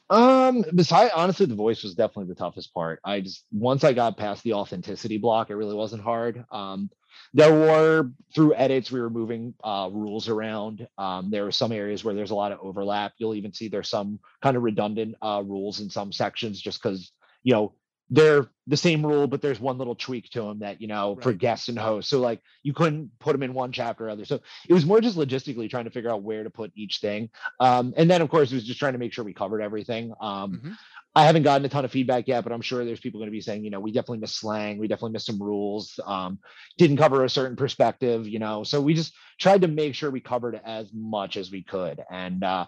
Um, besides, honestly, the voice was definitely the toughest part. I just once I got past the authenticity block, it really wasn't hard. Um, there were through edits we were moving uh, rules around. Um, there are some areas where there's a lot of overlap. You'll even see there's some kind of redundant uh, rules in some sections, just because you know they're the same rule, but there's one little tweak to them that you know right. for guests and hosts. So like you couldn't put them in one chapter or other. So it was more just logistically trying to figure out where to put each thing. Um, and then of course it was just trying to make sure we covered everything. Um, mm-hmm. I haven't gotten a ton of feedback yet, but I'm sure there's people going to be saying, you know, we definitely missed slang, we definitely missed some rules, um, didn't cover a certain perspective, you know. So we just tried to make sure we covered as much as we could. And uh,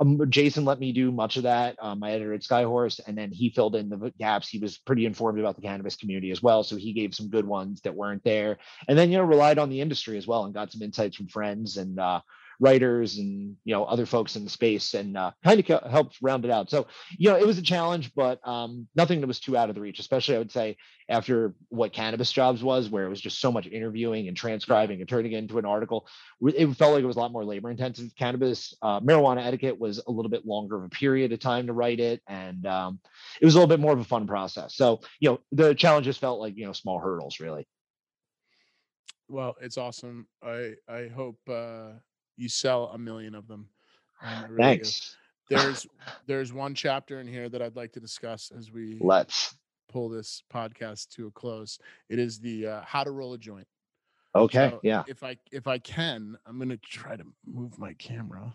um, Jason let me do much of that, um, my editor at Skyhorse, and then he filled in the gaps. He was pretty informed about the cannabis community as well, so he gave some good ones that weren't there, and then you know relied on the industry as well and got some insights from friends and uh, writers and you know other folks in the space and uh, kind of helped round it out. So you know it was a challenge but um, nothing that was too out of the reach especially i would say after what cannabis jobs was where it was just so much interviewing and transcribing and turning it into an article. It felt like it was a lot more labor intensive. Cannabis uh, marijuana etiquette was a little bit longer of a period of time to write it and um, it was a little bit more of a fun process. So you know the challenges felt like you know small hurdles really. Well it's awesome. I i hope uh you sell a million of them. Really Thanks. Do. There's there's one chapter in here that I'd like to discuss as we let's pull this podcast to a close. It is the uh, how to roll a joint. Okay. So yeah. If I if I can, I'm gonna try to move my camera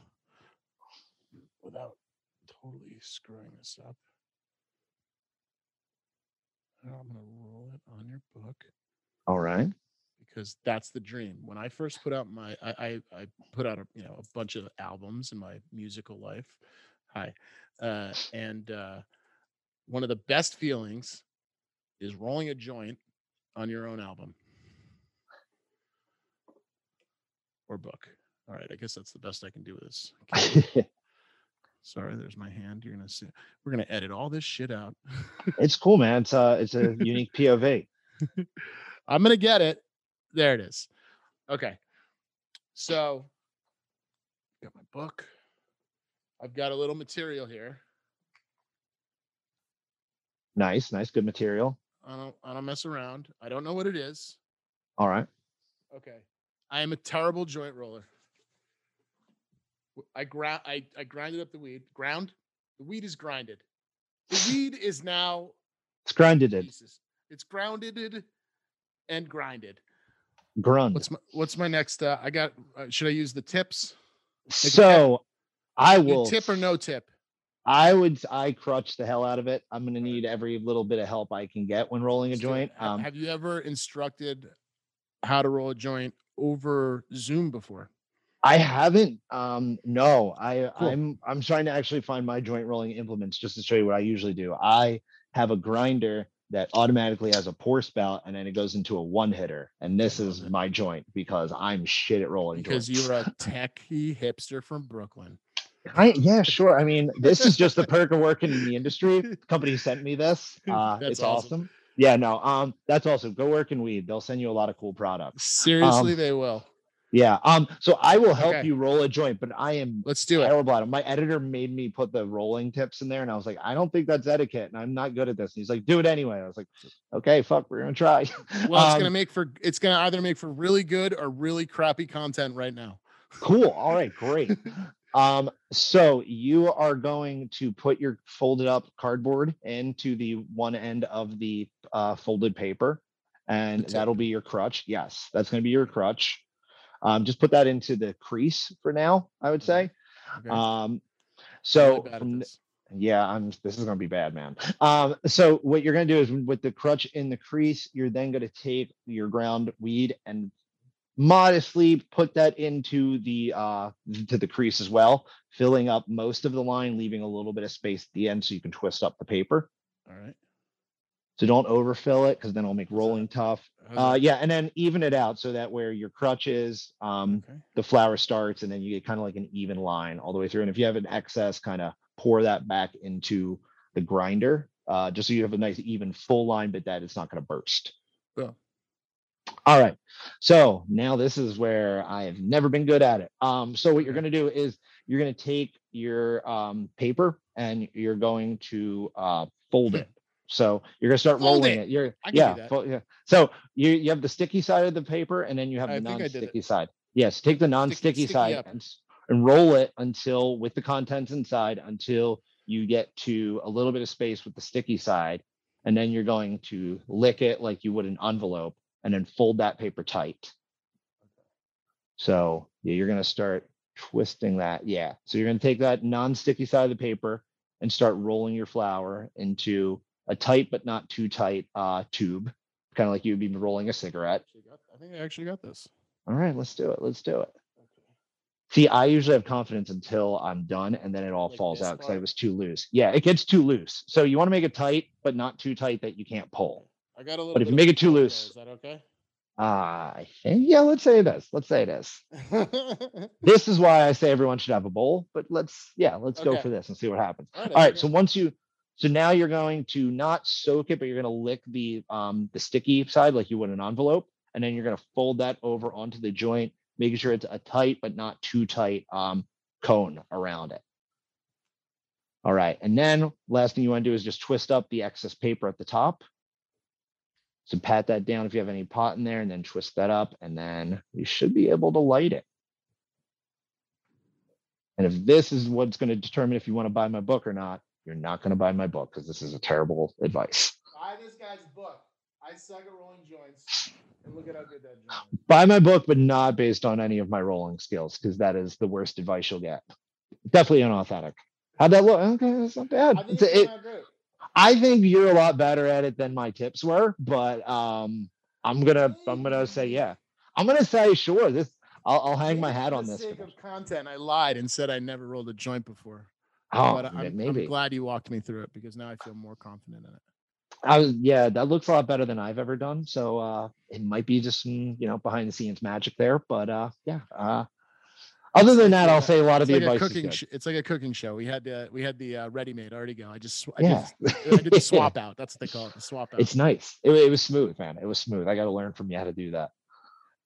without totally screwing this up. I'm gonna roll it on your book All right. Because that's the dream. When I first put out my, I I, I put out a you know a bunch of albums in my musical life. Hi, uh, and uh, one of the best feelings is rolling a joint on your own album or book. All right, I guess that's the best I can do with this. Okay, Sorry, there's my hand. You're gonna see. We're gonna edit all this shit out. it's cool, man. It's a it's a unique POV. I'm gonna get it. There it is. Okay. So got my book. I've got a little material here. Nice, nice, good material. I don't I don't mess around. I don't know what it is. All right. Okay. I am a terrible joint roller. I ground I, I grinded up the weed. Ground? The weed is grinded. The weed is now It's grinded pieces. It's grounded and grinded. Grund. What's my what's my next uh I got uh, should I use the tips? So I will tip or no tip? I would I crutch the hell out of it. I'm gonna need every little bit of help I can get when rolling a Let's do it. joint. Um have you ever instructed how to roll a joint over Zoom before? I haven't. Um, no, I Cool. I'm I'm trying to actually find my joint rolling implements just to show you what I usually do. I have a grinder that automatically has a pour spout and then it goes into a one hitter. And this is my joint because I'm shit at rolling Because joints. you're a techie hipster from Brooklyn. I, yeah, sure. I mean, this is just the perk of working in the industry. The company sent me this. Uh, it's awesome. awesome. Yeah, no, um, that's awesome. Go work in weed. They'll send you a lot of cool products. Seriously, Um, they will. Yeah. Um, so I will help Okay. you roll a joint, but I am Let's do it. terrible at it. My editor made me put the rolling tips in there, and I was like, I don't think that's etiquette, and I'm not good at this. And he's like, do it anyway. I was like, okay, fuck, we're gonna try. Well, it's Um, gonna make for it's gonna either make for really good or really crappy content right now. cool. All right, great. Um, so you are going to put your folded up cardboard into the one end of the uh, folded paper, and that'll be your crutch. Yes, that's going to be your crutch. Um, just put that into the crease for now. I would say. Okay? Um, so really bad at from this. yeah, I'm. This is gonna be bad, man. Um, so what you're gonna do is with the crutch in the crease, you're then gonna take your ground weed and modestly put that into the uh to the crease as well, filling up most of the line, leaving a little bit of space at the end so you can twist up the paper. All right. So don't overfill it because then it'll make rolling tough. Uh, yeah, and then even it out so that where your crutch is, um, Okay. the flower starts and then you get kind of like an even line all the way through. And if you have an excess, kind of pour that back into the grinder, uh, just so you have a nice even full line, but that it's not going to burst. Yeah. All right. So now this is where I have never been good at it. Um, so what you're going to do is you're going to take your um, paper and you're going to uh, fold it. So you're going to start Fold rolling it. it. You're I can do yeah, that. fo- yeah. So you you have the sticky side of the paper and then you have I the think I did it. non-sticky side. Yes, take the non-sticky sticky side and, and roll it until with the contents inside until you get to a little bit of space with the sticky side. And then you're going to lick it like you would an envelope and then fold that paper tight. So yeah, you're gonna start twisting that. Yeah. So you're gonna take that non-sticky side of the paper and start rolling your flour into a tight but not too tight uh tube, kind of like you'd be rolling a cigarette. I think I actually got this. All right, let's do it. Let's do it. See, I usually have confidence until I'm done and then it all Like falls out because I was too loose. Yeah, it gets too loose. So you want to make it tight, but not too tight that you can't pull. I got a little. But if you make it too loose- is that okay? Uh, I think, yeah, let's say it is. Let's say it is. This is why I say everyone should have a bowl, but let's, yeah, let's go for this and see what happens. All right. All right, so once you, so now you're going to not soak it, but you're going to lick the um the sticky side like you would an envelope, and then you're going to fold that over onto the joint, making sure it's a tight but not too tight um cone around it. All right, and then last thing you want to do is just twist up the excess paper at the top. So pat that down if you have any pot in there, and then twist that up, and then you should be able to light it. And if this is what's going to determine if you want to buy my book or not, you're not going to buy my book because this is a terrible advice. Buy this guy's book. I suck at rolling joints, and look at how good that joint. is. Buy my book, but not based on any of my rolling skills because that is the worst advice you'll get. Definitely unauthentic. How'd that look? Okay, that's not bad. I think It's a- it's it- turned out great. I think you're a lot better at it than my tips were, but um, I'm gonna I'm gonna say yeah. I'm gonna say sure. This I'll, I'll hang my hat on this. For Sake of content, I lied and said I never rolled a joint before. Oh, but I'm, maybe. I'm glad you walked me through it because now I feel more confident in it. I was yeah, that looks a lot better than I've ever done. So uh it might be just some, you know, behind the scenes magic there. But uh yeah. Uh other than that, I'll say a lot of It's the like advice. is cooking. Sh- it's like a cooking show. We had the we had the uh, ready made already go. I just I, Yeah. did, I did the swap out. That's what they call it. The swap out. It's nice. It, it was smooth, man. It was smooth. I got to learn from you how to do that.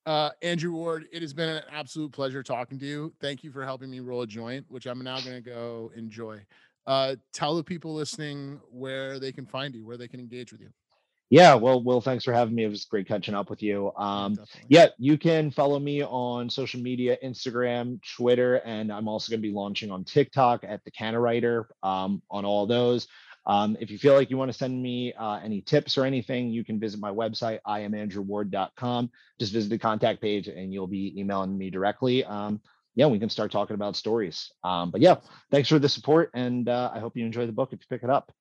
Uh, Andrew Ward, it has been an absolute pleasure talking to you. Thank you for helping me roll a joint, which I'm now going to go enjoy. Uh, tell the people listening where they can find you, where they can engage with you. Yeah, well, Will, thanks for having me. It was great catching up with you. Um, Definitely. yeah, you can follow me on social media, Instagram, Twitter, and I'm also going to be launching on TikTok at the Canna Writer um, on all those. Um, if you feel like you want to send me uh, any tips or anything, you can visit my website, iamandrewward.com. Just visit the contact page and you'll be emailing me directly. Um, yeah, we can start talking about stories. Um, but yeah, thanks for the support, and uh, I hope you enjoy the book if you pick it up.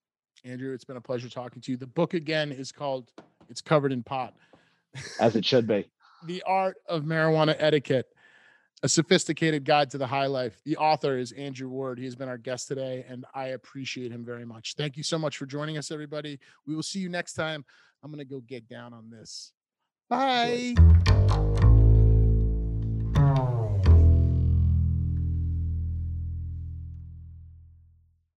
Andrew, it's been a pleasure talking to you. The book again is called It's Covered in Pot. As it should be. The Art of Marijuana Etiquette, a sophisticated guide to the high life. The author is Andrew Ward. He has been our guest today, and I appreciate him very much. Thank you so much for joining us, everybody. We will see you next time. I'm going to go get down on this. Bye.